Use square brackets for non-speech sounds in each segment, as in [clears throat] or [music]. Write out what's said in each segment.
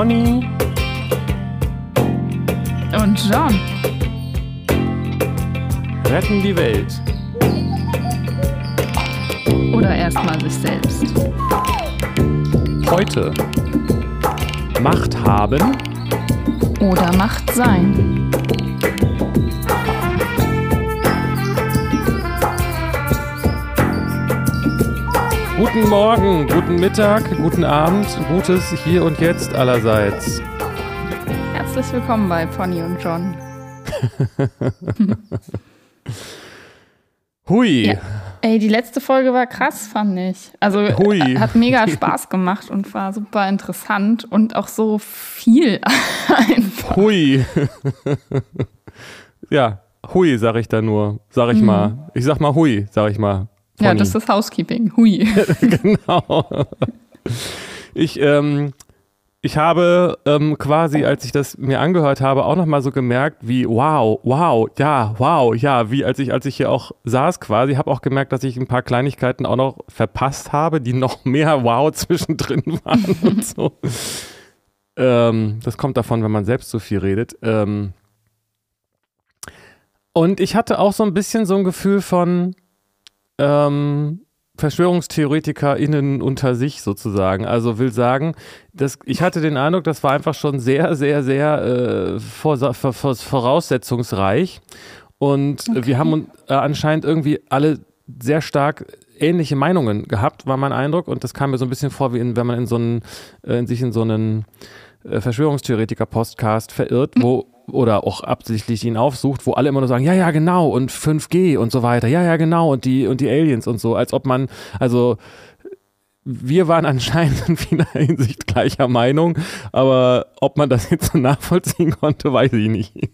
Conny und John retten die Welt. Oder erstmal sich selbst. Heute Macht haben oder Macht sein. Guten Morgen, guten Mittag, guten Abend, gutes Hier und Jetzt allerseits. Herzlich willkommen bei Pony und John. [laughs] Hui. Ja. Ey, die letzte Folge war krass, fand ich. Also Hui. hat mega [laughs] Spaß gemacht und war super interessant und auch so viel [laughs] einfach. Hui. ja, hui, sag ich da nur. Sag ich mhm. mal. Ich sag mal hui, sag ich mal. Pony. Ja, das ist Housekeeping. Hui. [laughs] genau. Ich, ähm, ich habe ähm, quasi, als ich das mir angehört habe, auch nochmal so gemerkt, wie wow, wow, ja, wow, ja, wie als ich, als ich hier auch saß quasi, habe auch gemerkt, dass ich ein paar Kleinigkeiten auch noch verpasst habe, die noch [laughs] mehr wow zwischendrin waren und [laughs] so. Ähm, das kommt davon, wenn man selbst so viel redet. Ähm, und ich hatte auch so ein bisschen so ein Gefühl von, ähm, VerschwörungstheoretikerInnen unter sich sozusagen. Also will sagen, dass ich hatte den Eindruck, das war einfach schon sehr, sehr, sehr äh, voraussetzungsreich. Und okay. wir haben äh, anscheinend irgendwie alle sehr stark ähnliche Meinungen gehabt, war mein Eindruck. Und das kam mir so ein bisschen vor, wie in, wenn man in so einen, äh, in sich in so einen äh, Verschwörungstheoretiker-Podcast verirrt, wo oder auch absichtlich ihn aufsucht, wo alle immer nur sagen, ja, ja, genau und 5G und so weiter, ja, ja, genau und die und die Aliens und so, als ob man, also wir waren anscheinend in vieler Hinsicht gleicher Meinung, aber ob man das jetzt so nachvollziehen konnte, weiß ich nicht. [laughs]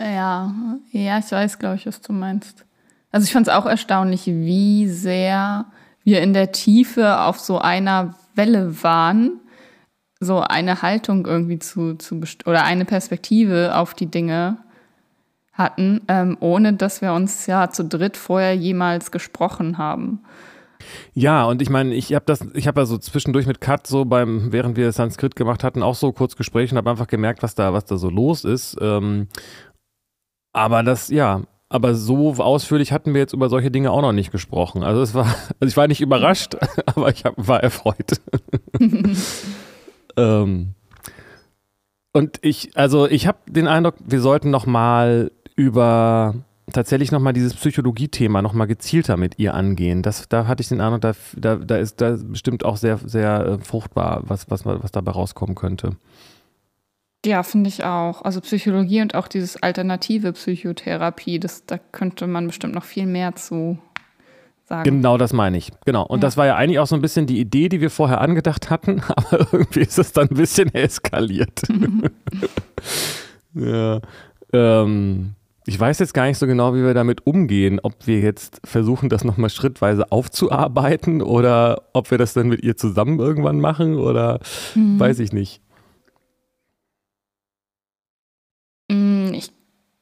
ja, ja, ich weiß, glaube ich, was du meinst. Also ich fand es auch erstaunlich, wie sehr wir in der Tiefe auf so einer Welle waren so eine Haltung irgendwie zu, zu oder eine Perspektive auf die Dinge hatten, ähm, ohne dass wir uns ja zu dritt vorher jemals gesprochen haben. Ja, und ich meine, ich habe das, ich habe also zwischendurch mit Kat so beim, während wir Sanskrit gemacht hatten, auch so kurz Gespräche und habe einfach gemerkt, was da, was da so los ist. Ähm, aber das, ja, aber so ausführlich hatten wir jetzt über solche Dinge auch noch nicht gesprochen. Also es war, [laughs] also ich war nicht überrascht, [laughs] aber ich hab, war erfreut. [laughs] Ähm, und ich, also ich habe den Eindruck, wir sollten noch mal über tatsächlich noch mal dieses Psychologie-Thema noch mal gezielter mit ihr angehen. Das, da hatte ich den Eindruck, da, da, da ist da bestimmt auch sehr, sehr äh, fruchtbar, was, was, was dabei rauskommen könnte. Ja, finde ich auch. Also Psychologie und auch dieses alternative Psychotherapie, das, da könnte man bestimmt noch viel mehr zu sagen. Genau das meine ich. Genau. Und ja. das war ja eigentlich auch so ein bisschen die Idee, die wir vorher angedacht hatten, [laughs] aber irgendwie ist es dann ein bisschen eskaliert. [laughs] ja. Ähm, ich weiß jetzt gar nicht so genau, wie wir damit umgehen, ob wir jetzt versuchen, das nochmal schrittweise aufzuarbeiten oder ob wir das dann mit ihr zusammen irgendwann machen oder mhm. weiß ich nicht.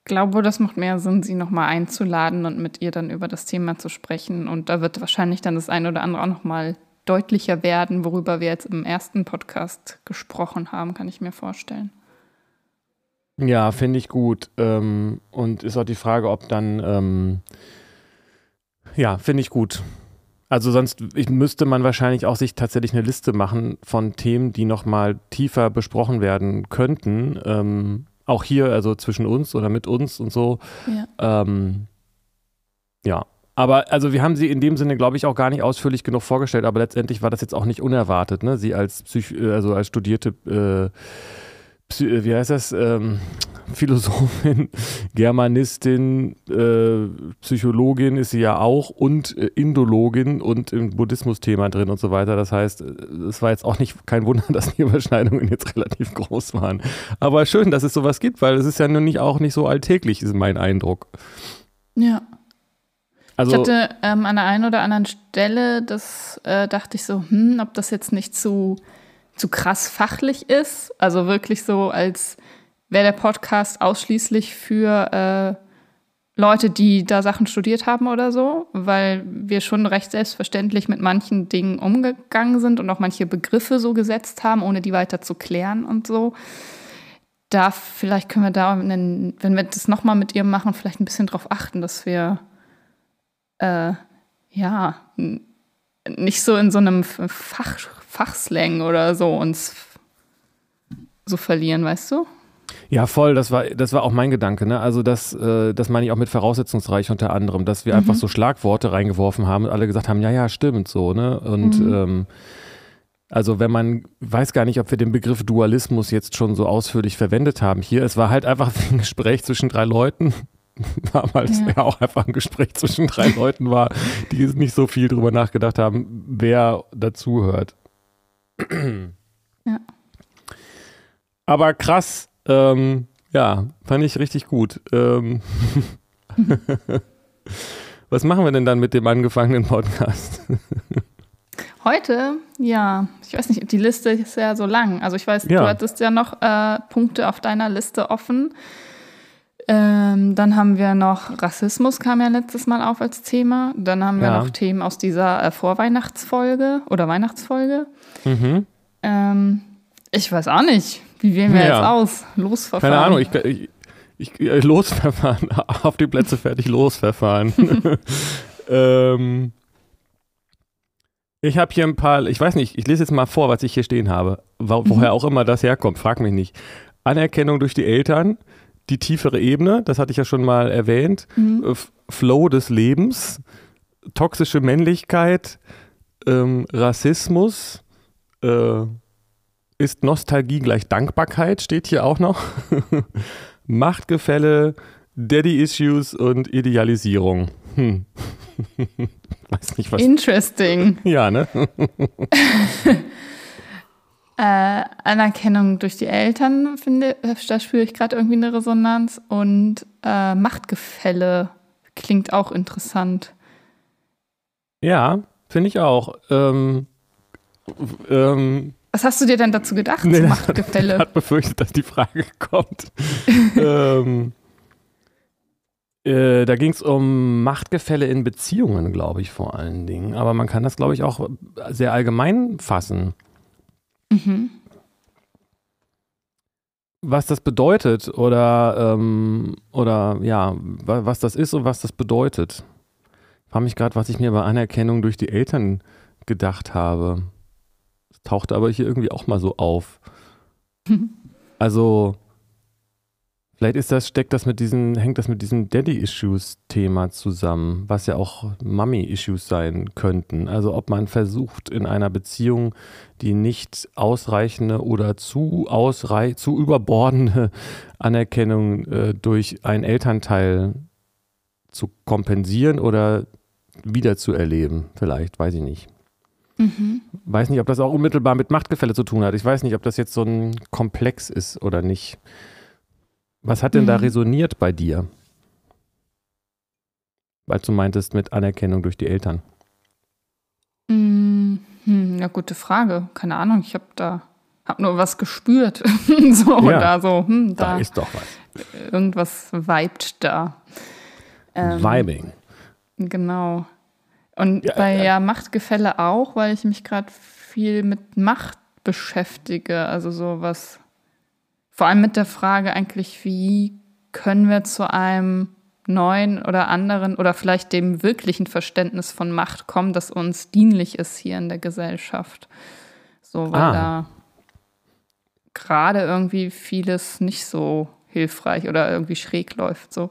Glaube, das macht mehr Sinn, sie nochmal einzuladen und mit ihr dann über das Thema zu sprechen. Und da wird wahrscheinlich dann das eine oder andere auch nochmal deutlicher werden, worüber wir jetzt im ersten Podcast gesprochen haben, kann ich mir vorstellen. Ja, finde ich gut. Ähm, und ist auch die Frage, ob dann, ähm, ja, finde ich gut. Also sonst ich, müsste man wahrscheinlich auch sich tatsächlich eine Liste machen von Themen, die nochmal tiefer besprochen werden könnten. Ähm, auch hier, also zwischen uns oder mit uns und so. Ja. Ähm, ja. Aber also wir haben sie in dem Sinne, glaube ich, auch gar nicht ausführlich genug vorgestellt, aber letztendlich war das jetzt auch nicht unerwartet, ne? Sie als Psych also als studierte äh, wie heißt das, ähm, Philosophin, [laughs] Germanistin, äh, Psychologin ist sie ja auch und äh, Indologin und im Buddhismus-Thema drin und so weiter. Das heißt, äh, es war jetzt auch nicht kein Wunder, [laughs] dass die Überschneidungen jetzt relativ groß waren. Aber schön, dass es sowas gibt, weil es ist ja nun nicht auch nicht so alltäglich, ist mein Eindruck. Ja. Also, ich hatte ähm, an der einen oder anderen Stelle, das äh, dachte ich so, hm, ob das jetzt nicht zu, zu krass fachlich ist. Also wirklich so als wäre der Podcast ausschließlich für Leute, die da Sachen studiert haben oder so, weil wir schon recht selbstverständlich mit manchen Dingen umgegangen sind und auch manche Begriffe so gesetzt haben, ohne die weiter zu klären und so. Da vielleicht können wir da, wenn wir das nochmal mit ihr machen, vielleicht ein bisschen darauf achten, dass wir äh, ja nicht so in so einem Fach, Fachslang oder so uns so verlieren, weißt du? Ja, voll, das war, das war auch mein Gedanke, ne? Also das, äh, das meine ich auch mit voraussetzungsreich unter anderem, dass wir mhm. einfach so Schlagworte reingeworfen haben und alle gesagt haben, ja, ja, stimmt so, ne? Und mhm. ähm, also wenn man weiß gar nicht, ob wir den Begriff Dualismus jetzt schon so ausführlich verwendet haben hier. Es war halt einfach [laughs] ein Gespräch zwischen drei Leuten. [laughs] Damals ja. ja auch einfach ein Gespräch zwischen drei Leuten war, die nicht so viel drüber nachgedacht haben, wer dazuhört. [clears throat] Ja. Aber krass, ähm, ja, fand ich richtig gut. Ähm [laughs] Was machen wir denn dann mit dem angefangenen Podcast? [laughs] Heute, ja, ich weiß nicht, die Liste ist ja so lang. Also ich weiß, ja. du hattest ja noch äh, Punkte auf deiner Liste offen. Ähm, dann haben wir noch Rassismus kam ja letztes Mal auf als Thema. Dann haben wir ja. noch Themen aus dieser äh, Vorweihnachtsfolge oder Weihnachtsfolge. Mhm. Ähm, ich weiß auch nicht. Wie wählen wir ja. jetzt aus? Losverfahren. Keine Ahnung, ich, ich, ich, ich losverfahren. [laughs] Auf die Plätze fertig, losverfahren. [laughs] ähm, ich habe hier ein paar, ich weiß nicht, ich lese jetzt mal vor, was ich hier stehen habe. Wo, mhm. woher auch immer das herkommt, frag mich nicht. Anerkennung durch die Eltern, die tiefere Ebene, das hatte ich ja schon mal erwähnt. Mhm. Flow des Lebens, toxische Männlichkeit, ähm, Rassismus, äh, ist Nostalgie gleich Dankbarkeit, steht hier auch noch. [laughs] Machtgefälle, Daddy-Issues und Idealisierung. Hm. [laughs] Weiß nicht, was. Interesting. [laughs] Ja, ne? äh, Anerkennung durch die Eltern, finde da spüre ich gerade irgendwie eine Resonanz. Und äh, Machtgefälle klingt auch interessant. Ja, finde ich auch. Ähm, ähm, was hast du dir denn dazu gedacht? Nee, Machtgefälle. [laughs] Ich hatte befürchtet, dass die Frage [laughs] kommt. [laughs] ähm, äh, da ging es um Machtgefälle in Beziehungen, glaube ich, vor allen Dingen. Aber man kann das, glaube ich, auch sehr allgemein fassen. Mhm. Was das bedeutet oder, ähm, oder ja, was das ist und was das bedeutet. Ich frage mich gerade, was ich mir bei Anerkennung durch die Eltern gedacht habe tauchte aber hier irgendwie auch mal so auf. [laughs] also, vielleicht ist das, steckt das mit diesen, hängt das mit diesem Daddy-Issues-Thema zusammen, was ja auch Mummy-Issues sein könnten. Also, ob man versucht, in einer Beziehung die nicht ausreichende oder zu ausrei zu überbordende [laughs] Anerkennung äh, durch einen Elternteil zu kompensieren oder wiederzuerleben, vielleicht, weiß ich nicht. Mhm. Weiß nicht, ob das auch unmittelbar mit Machtgefälle zu tun hat. Ich weiß nicht, ob das jetzt so ein Komplex ist oder nicht. Was hat denn mhm. da resoniert bei dir? Weil du meintest mit Anerkennung durch die Eltern. Mhm. Ja, gute Frage. Keine Ahnung. Ich habe da hab nur was gespürt. [laughs] so ja, oder so. Hm, da, da, ist doch was. Irgendwas vibet da. Ähm, Vibing. Genau. Und ja, bei ja, Machtgefälle auch, weil ich mich gerade viel mit Macht beschäftige. Also sowas, vor allem mit der Frage eigentlich, wie können wir zu einem neuen oder anderen oder vielleicht dem wirklichen Verständnis von Macht kommen, das uns dienlich ist hier in der Gesellschaft. So, weil ah. da gerade irgendwie vieles nicht so hilfreich oder irgendwie schräg läuft. So.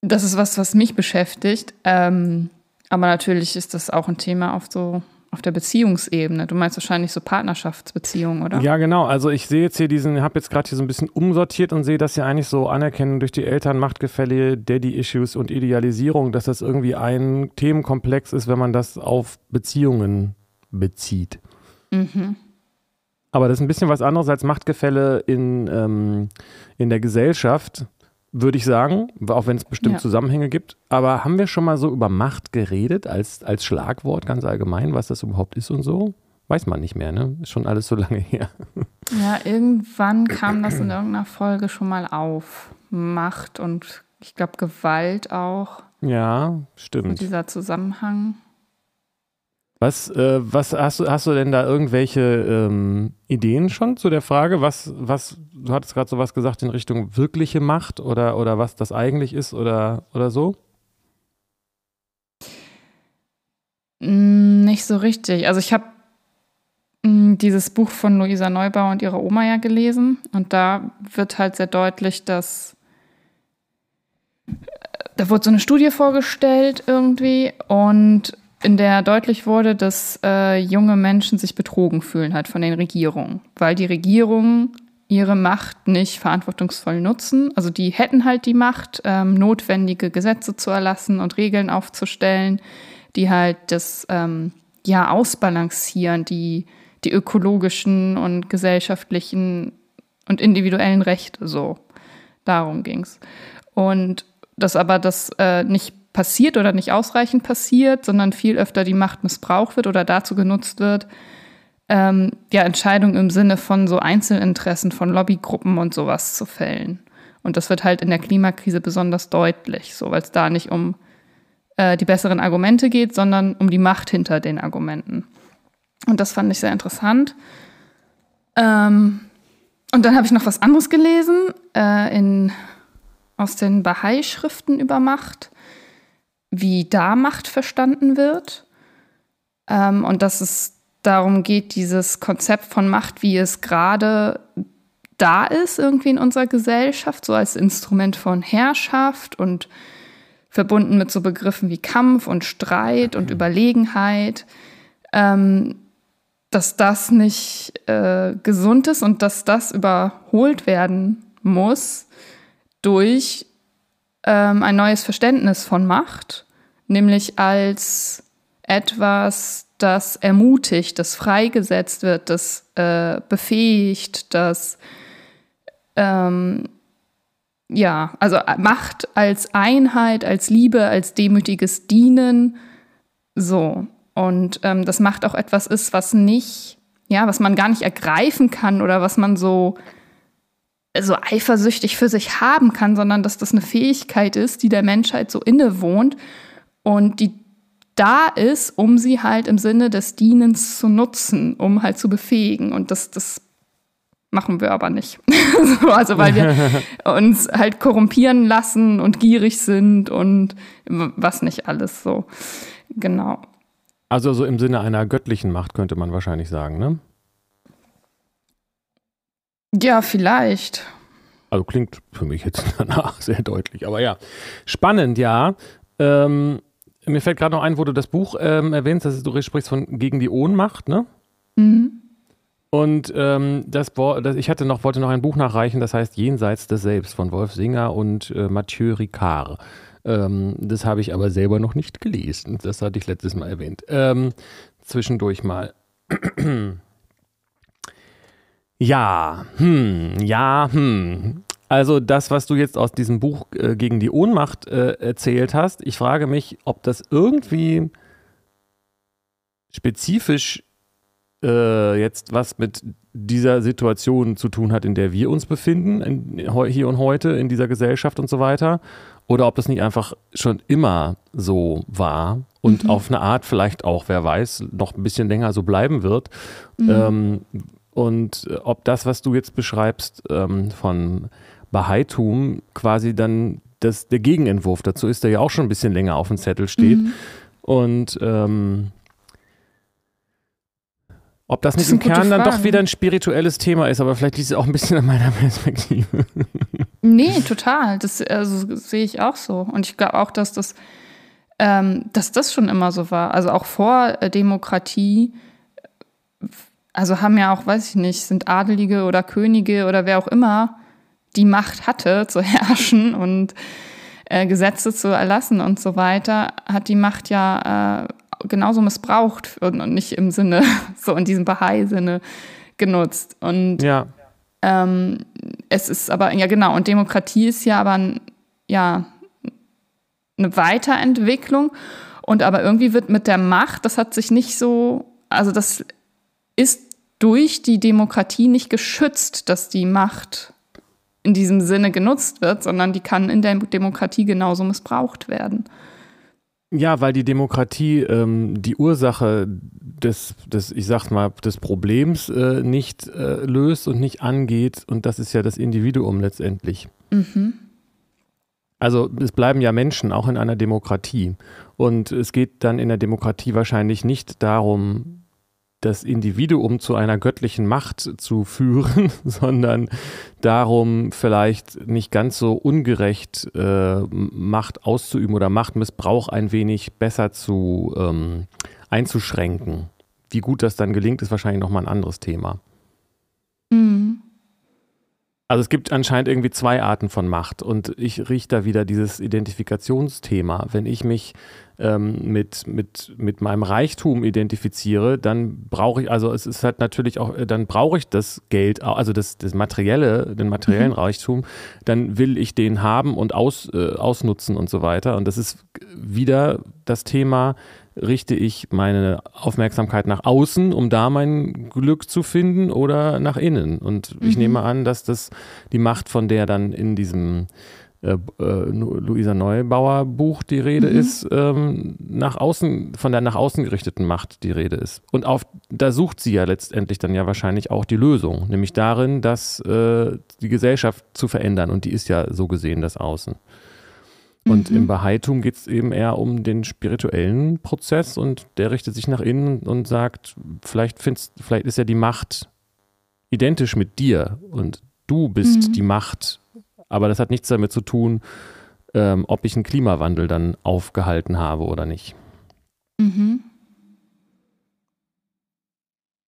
Das ist was, was mich beschäftigt. Ähm, aber natürlich ist das auch ein Thema auf so auf der Beziehungsebene. Du meinst wahrscheinlich so Partnerschaftsbeziehungen, oder? Ja, genau. Also ich sehe jetzt hier diesen, habe jetzt gerade hier so ein bisschen umsortiert und sehe, dass ja eigentlich so Anerkennung durch die Eltern, Machtgefälle, Daddy-Issues und Idealisierung, dass das irgendwie ein Themenkomplex ist, wenn man das auf Beziehungen bezieht. Mhm. Aber das ist ein bisschen was anderes als Machtgefälle in, ähm, in der Gesellschaft würde ich sagen, auch wenn es bestimmt ja. Zusammenhänge gibt. Aber haben wir schon mal so über Macht geredet als, als Schlagwort ganz allgemein, was das überhaupt ist und so? Weiß man nicht mehr, ne? Ist schon alles so [laughs] lange her. Ja, irgendwann kam das in irgendeiner Folge schon mal auf. Macht und ich glaube Gewalt auch. Ja, stimmt. Und dieser Zusammenhang. Was, äh, was hast du, hast du denn da irgendwelche ähm, Ideen schon zu der Frage? Was, was, du hattest gerade so was gesagt in Richtung wirkliche Macht oder, oder was das eigentlich ist oder, oder so? Mm, nicht so richtig. Also ich habe mm, dieses Buch von Luisa Neubauer und ihrer Oma ja gelesen und da wird halt sehr deutlich, dass da wurde so eine Studie vorgestellt irgendwie und in der deutlich wurde, dass äh, junge Menschen sich betrogen fühlen halt von den Regierungen, weil die Regierungen ihre Macht nicht verantwortungsvoll nutzen. Also die hätten halt die Macht, ähm, notwendige Gesetze zu erlassen und Regeln aufzustellen, die halt das ähm, ja ausbalancieren, die die ökologischen und gesellschaftlichen und individuellen Rechte so. Darum ging's. Und dass aber das äh, nicht passiert oder nicht ausreichend passiert, sondern viel öfter die Macht missbraucht wird oder dazu genutzt wird, ähm, ja, Entscheidungen im Sinne von so Einzelinteressen von Lobbygruppen und sowas zu fällen. Und das wird halt in der Klimakrise besonders deutlich, so weil es da nicht um äh, die besseren Argumente geht, sondern um die Macht hinter den Argumenten. Und das fand ich sehr interessant. Ähm, und dann habe ich noch was anderes gelesen äh, in, aus den Bahai-Schriften über Macht, wie da Macht verstanden wird. Ähm, und dass es darum geht, dieses Konzept von Macht, wie es gerade da ist, irgendwie in unserer Gesellschaft, so als Instrument von Herrschaft und verbunden mit so Begriffen wie Kampf und Streit und Überlegenheit, ähm, dass das nicht äh, gesund ist und dass das überholt werden muss durch ähm, ein neues Verständnis von Macht, nämlich als etwas, das ermutigt, das freigesetzt wird, das äh, befähigt, das ähm, ja, also Macht als Einheit, als Liebe, als demütiges Dienen, so. Und ähm, das Macht auch etwas ist, was nicht, ja, was man gar nicht ergreifen kann oder was man so, so eifersüchtig für sich haben kann, sondern dass das eine Fähigkeit ist, die der Menschheit so innewohnt und die da ist, um sie halt im Sinne des Dienens zu nutzen, um halt zu befähigen. Und das, das Machen wir aber nicht. [laughs] also weil wir [laughs] uns halt korrumpieren lassen und gierig sind und was nicht alles so. Genau. Also so im Sinne einer göttlichen Macht könnte man wahrscheinlich sagen, ne? Ja, vielleicht. Also klingt für mich jetzt [laughs] danach sehr deutlich. Aber ja, spannend, ja. Ähm, mir fällt gerade noch ein, wo du das Buch ähm, erwähnst, dass du sprichst von gegen die Ohnmacht, ne? Mhm. Und ähm, das, das, ich hatte noch, wollte noch ein Buch nachreichen, das heißt Jenseits des Selbst von Wolf Singer und äh, Mathieu Ricard. Ähm, das habe ich aber selber noch nicht gelesen. Das hatte ich letztes Mal erwähnt. Ähm, zwischendurch mal. Ja, hm, ja, hm. Also das, was du jetzt aus diesem Buch äh, gegen die Ohnmacht äh, erzählt hast, ich frage mich, ob das irgendwie spezifisch äh, jetzt was mit dieser Situation zu tun hat, in der wir uns befinden, in, hier und heute, in dieser Gesellschaft und so weiter, oder ob das nicht einfach schon immer so war und mhm. auf eine Art vielleicht auch, wer weiß, noch ein bisschen länger so bleiben wird. Mhm. Ähm, und ob das, was du jetzt beschreibst ähm, von Bahaitum, quasi dann das, der Gegenentwurf dazu ist, der ja auch schon ein bisschen länger auf dem Zettel steht. Mhm. Und ähm, ob das nicht im Kern dann doch wieder ein spirituelles Thema ist, aber vielleicht liegt es auch ein bisschen [laughs] an meiner Perspektive. Nee, total. Das also, sehe ich auch so. Und ich glaube auch, dass das, ähm, dass das schon immer so war. Also auch vor äh, Demokratie, also haben ja auch, weiß ich nicht, sind Adelige oder Könige oder wer auch immer die Macht hatte [laughs] zu herrschen und äh, Gesetze zu erlassen und so weiter, hat die Macht ja äh, genauso missbraucht und, nicht im Sinne, [laughs] so in diesem Bahai-Sinne genutzt. Und ja. ähm, es ist aber, ja genau, und Demokratie ist ja aber ja, eine Weiterentwicklung. Und aber irgendwie wird mit der Macht, das hat sich nicht so, also das ist durch die Demokratie nicht geschützt, dass die Macht in diesem Sinne genutzt wird, sondern die kann in der Demokratie genauso missbraucht werden. Ja, weil die Demokratie ähm, die Ursache des, des, ich sag mal, des Problems äh, nicht äh, löst und nicht angeht. Und das ist ja das Individuum letztendlich. Mhm. Also es bleiben ja Menschen auch in einer Demokratie. Und es geht dann in der Demokratie wahrscheinlich nicht darum, das Individuum zu einer göttlichen Macht zu führen, [laughs] sondern darum, vielleicht nicht ganz so ungerecht äh, Macht auszuüben oder Machtmissbrauch ein wenig besser zu ähm, einzuschränken. Wie gut das dann gelingt, ist wahrscheinlich nochmal ein anderes Thema. Mhm. Also es gibt anscheinend irgendwie zwei Arten von Macht und ich rieche da wieder dieses Identifikationsthema. Wenn ich mich ähm, mit, mit, mit meinem Reichtum identifiziere, dann brauche ich, also es ist halt natürlich auch, dann brauche ich das Geld, also das, das materielle, den materiellen mhm. Reichtum, dann will ich den haben und aus, äh, ausnutzen und so weiter. Und das ist wieder das Thema, richte ich meine Aufmerksamkeit nach außen, um da mein Glück zu finden oder nach innen? Und mhm. ich nehme an, dass das die Macht, von der dann in diesem äh, äh, Luisa Neubauer Buch die Rede mhm. ist, ähm, nach außen, von der nach außen gerichteten Macht die Rede ist. Und auf, da sucht sie ja letztendlich dann ja wahrscheinlich auch die Lösung, nämlich darin, dass äh, die Gesellschaft zu verändern. Und die ist ja so gesehen das Außen. Und mhm. im Bahaitum geht es eben eher um den spirituellen Prozess und der richtet sich nach innen und sagt, vielleicht, findest, vielleicht ist ja die Macht identisch mit dir und du bist mhm. die Macht, aber das hat nichts damit zu tun, ähm, ob ich einen Klimawandel dann aufgehalten habe oder nicht. Mhm.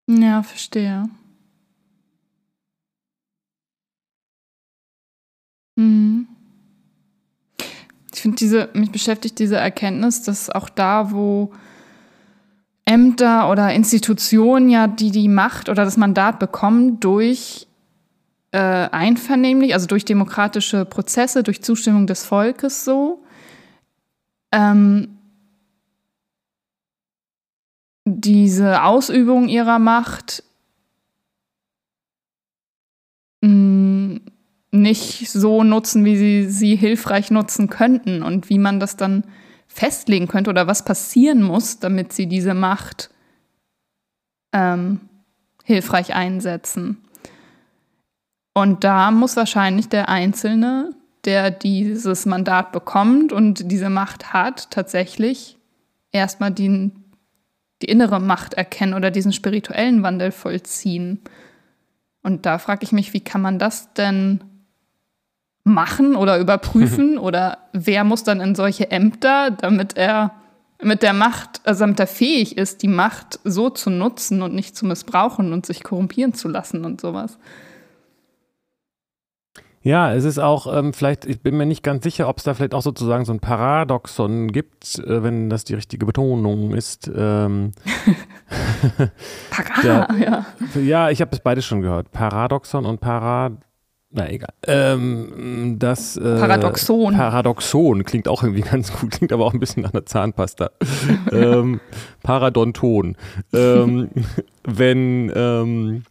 Ja, verstehe. Mhm. Ich finde diese, mich beschäftigt diese Erkenntnis, dass auch da, wo Ämter oder Institutionen ja die die Macht oder das Mandat bekommen durch äh, einvernehmlich, also durch demokratische Prozesse, durch Zustimmung des Volkes so, ähm, diese Ausübung ihrer Macht mm, nicht so nutzen, wie sie sie hilfreich nutzen könnten und wie man das dann festlegen könnte oder was passieren muss, damit sie diese Macht ähm, hilfreich einsetzen. Und da muss wahrscheinlich der Einzelne, der dieses Mandat bekommt und diese Macht hat, tatsächlich erstmal die, die innere Macht erkennen oder diesen spirituellen Wandel vollziehen. Und da frage ich mich, wie kann man das denn machen oder überprüfen [laughs] oder wer muss dann in solche Ämter, damit er mit der Macht, also damit er fähig ist, die Macht so zu nutzen und nicht zu missbrauchen und sich korrumpieren zu lassen und sowas. Ja, es ist auch ähm, vielleicht, ich bin mir nicht ganz sicher, ob es da vielleicht auch sozusagen so ein Paradoxon gibt, äh, wenn das die richtige Betonung ist. Ähm, [laughs] Para, ja. Ja, ich habe es beide schon gehört. Paradoxon und Parad na egal. Ähm, das äh, Paradoxon. Paradoxon klingt auch irgendwie ganz gut, klingt aber auch ein bisschen nach einer Zahnpasta. [laughs] ähm, Paradonton. Ähm, [laughs] wenn ähm,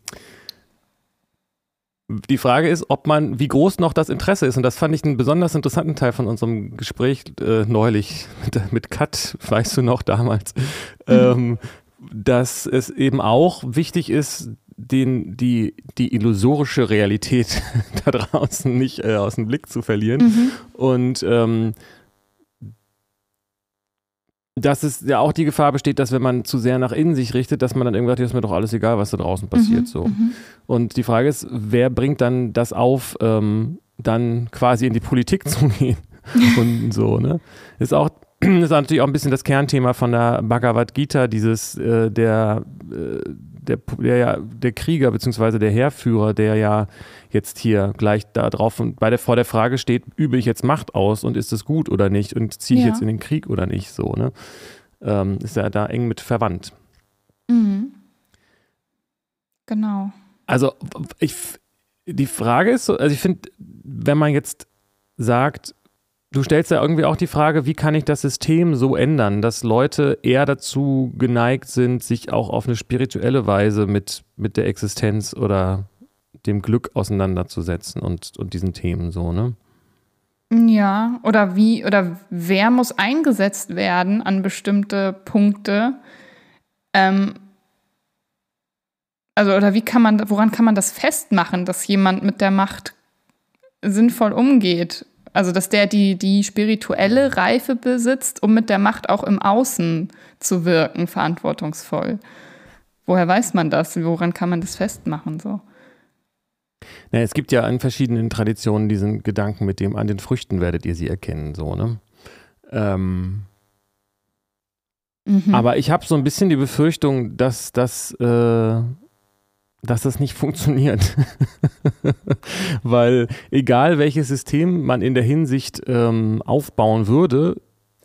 die Frage ist, ob man, wie groß noch das Interesse ist. Und das fand ich einen besonders interessanten Teil von unserem Gespräch äh, neulich [laughs] mit, mit Kat, weißt du noch damals, mhm. ähm, dass es eben auch wichtig ist, den, die, die illusorische Realität [laughs] da draußen nicht äh, aus dem Blick zu verlieren. Mhm. Und ähm, dass es ja auch die Gefahr besteht, dass wenn man zu sehr nach innen sich richtet, dass man dann irgendwann sagt, ist mir doch alles egal, was da draußen passiert. Mhm, so. Mhm. Und die Frage ist, wer bringt dann das auf, ähm, dann quasi in die Politik zu [laughs] gehen? und so, ne? Ist auch [clears throat] ist natürlich auch ein bisschen das Kernthema von der Bhagavad Gita, dieses äh, der, äh, der, der, der Krieger bzw. der Heerführer, der ja jetzt hier gleich da drauf und bei der, vor der Frage steht, übe ich jetzt Macht aus und ist es gut oder nicht und ziehe ich ja. jetzt in den Krieg oder nicht, so, ne? Ähm, ist ja da eng mit verwandt. Mhm. Genau. Also ich, die Frage ist so, also ich finde, wenn man jetzt sagt, Du stellst ja irgendwie auch die Frage, wie kann ich das System so ändern, dass Leute eher dazu geneigt sind, sich auch auf eine spirituelle Weise mit, mit der Existenz oder dem Glück auseinanderzusetzen und, und diesen Themen so, ne? Ja, oder wie, oder wer muss eingesetzt werden an bestimmte Punkte? Ähm, also, oder wie kann man, woran kann man das festmachen, dass jemand mit der Macht sinnvoll umgeht? Also, dass der die, die spirituelle Reife besitzt, um mit der Macht auch im Außen zu wirken, verantwortungsvoll. Woher weiß man das? Woran kann man das festmachen? So? Na, es gibt ja in verschiedenen Traditionen diesen Gedanken mit dem, an den Früchten werdet ihr sie erkennen, so, ne? Ähm, mhm. Aber ich habe so ein bisschen die Befürchtung, dass das, äh, dass das nicht [laughs] funktioniert. Weil egal welches System man in der Hinsicht ähm, aufbauen würde,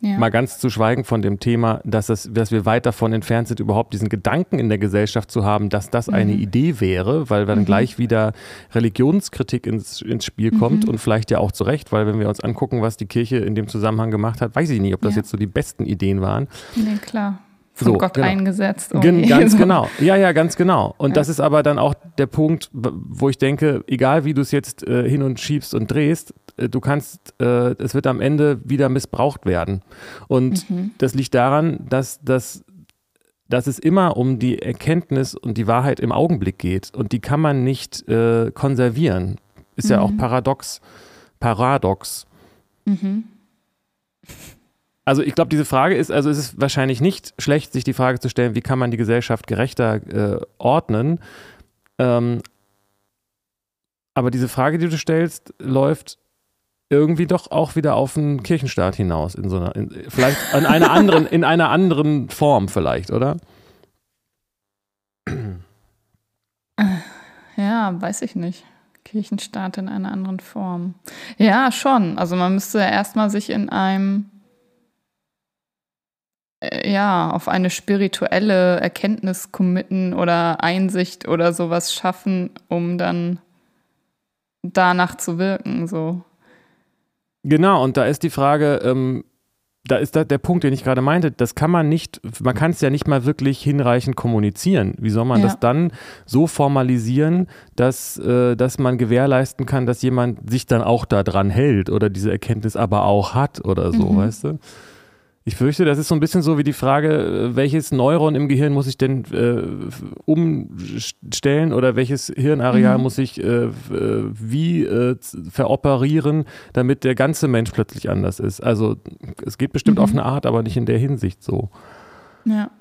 ja. Mal ganz zu schweigen von dem Thema, dass, es, dass wir weit davon entfernt sind, überhaupt diesen Gedanken in der Gesellschaft zu haben, dass das mhm. eine Idee wäre, weil dann mhm. gleich wieder Religionskritik ins, ins Spiel kommt mhm. und vielleicht ja auch zu Recht, weil wenn wir uns angucken, was die Kirche in dem Zusammenhang gemacht hat, weiß ich nicht, ob das ja. jetzt so die besten Ideen waren. Nee, klar von so, Gott genau. eingesetzt. Oh Gen ganz [laughs] genau. Ja, ja, ganz genau. Und ja. das ist aber dann auch der Punkt, wo ich denke, egal wie du es jetzt äh, hin und schiebst und drehst, äh, du kannst, äh, es wird am Ende wieder missbraucht werden. Und mhm. das liegt daran, dass, dass, dass es immer um die Erkenntnis und die Wahrheit im Augenblick geht. Und die kann man nicht äh, konservieren. Ist mhm. ja auch mhm. paradox. Paradox. Mhm. Also ich glaube, diese Frage ist, also es ist wahrscheinlich nicht schlecht, sich die Frage zu stellen, wie kann man die Gesellschaft gerechter äh, ordnen. Ähm, aber diese Frage, die du stellst, läuft irgendwie doch auch wieder auf einen Kirchenstaat hinaus, in so einer, in, vielleicht in einer anderen, in einer anderen Form vielleicht, oder? Ja, weiß ich nicht. Kirchenstaat in einer anderen Form. Ja, schon. Also man müsste erstmal sich in einem äh, ja, auf eine spirituelle Erkenntnis committen oder Einsicht oder sowas schaffen, um dann danach zu wirken, so. Genau, und da ist die Frage, ähm, da ist da der Punkt, den ich gerade meinte, das kann man nicht, man kann es ja nicht mal wirklich hinreichend kommunizieren. Wie soll man ja. das dann so formalisieren, dass, äh, dass man gewährleisten kann, dass jemand sich dann auch daran hält oder diese Erkenntnis aber auch hat oder so, mhm. weißt du? Ich fürchte, das ist so ein bisschen so wie die Frage, äh, welches Neuron im Gehirn muss ich denn äh, umstellen oder welches Hirnareal mhm. muss ich äh, äh, wie äh, veroperieren, damit der ganze Mensch plötzlich anders ist. Also es geht bestimmt mhm. auf eine Art, aber nicht in der Hinsicht so. Ja.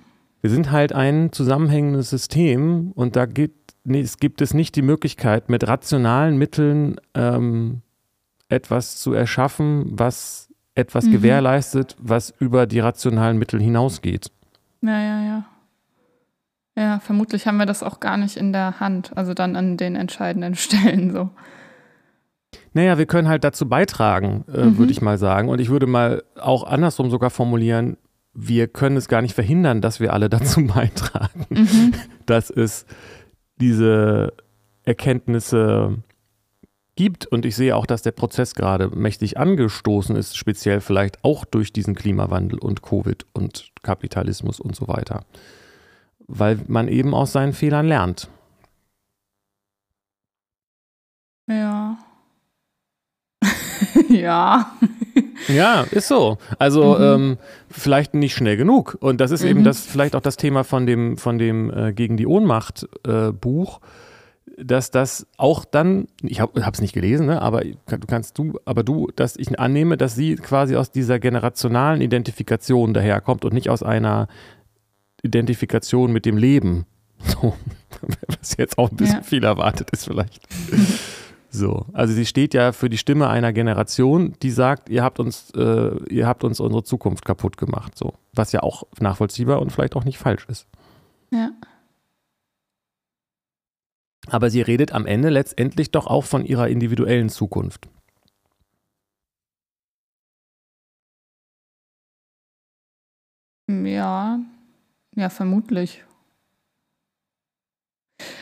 Wir sind halt ein zusammenhängendes System und da gibt, nee, es gibt es nicht die Möglichkeit, mit rationalen Mitteln ähm, etwas zu erschaffen, was etwas mhm. gewährleistet, was über die rationalen Mittel hinausgeht. Ja, ja, ja. Ja, vermutlich haben wir das auch gar nicht in der Hand, also dann an den entscheidenden [laughs] Stellen so. Naja, wir können halt dazu beitragen, äh, mhm. würde ich mal sagen. Und ich würde mal auch andersrum sogar formulieren, wir können es gar nicht verhindern, dass wir alle [laughs] dazu beitragen, mhm. dass es diese Erkenntnisse gibt. Und ich sehe auch, dass der Prozess gerade mächtig angestoßen ist, speziell vielleicht auch durch diesen Klimawandel und Covid und Kapitalismus und so weiter. Weil man eben aus seinen Fehlern lernt. Ja. [laughs] ja. Ja, ist so. Also mhm. ähm, vielleicht nicht schnell genug. Und das ist mhm. eben das vielleicht auch das Thema von dem, von dem äh, Gegen die Ohnmacht äh, Buch dass das auch dann, ich habe es nicht gelesen, ne, aber du kannst du, aber du, dass ich annehme, dass sie quasi aus dieser generationalen Identifikation daherkommt und nicht aus einer Identifikation mit dem Leben. [laughs] So, was jetzt auch ein bisschen ja. viel erwartet ist vielleicht. So, also sie steht ja für die Stimme einer Generation, die sagt, ihr habt uns, äh, ihr habt uns unsere Zukunft kaputt gemacht. So, was ja auch nachvollziehbar und vielleicht auch nicht falsch ist. Ja. Aber sie redet am Ende letztendlich doch auch von ihrer individuellen Zukunft. Ja, ja, vermutlich.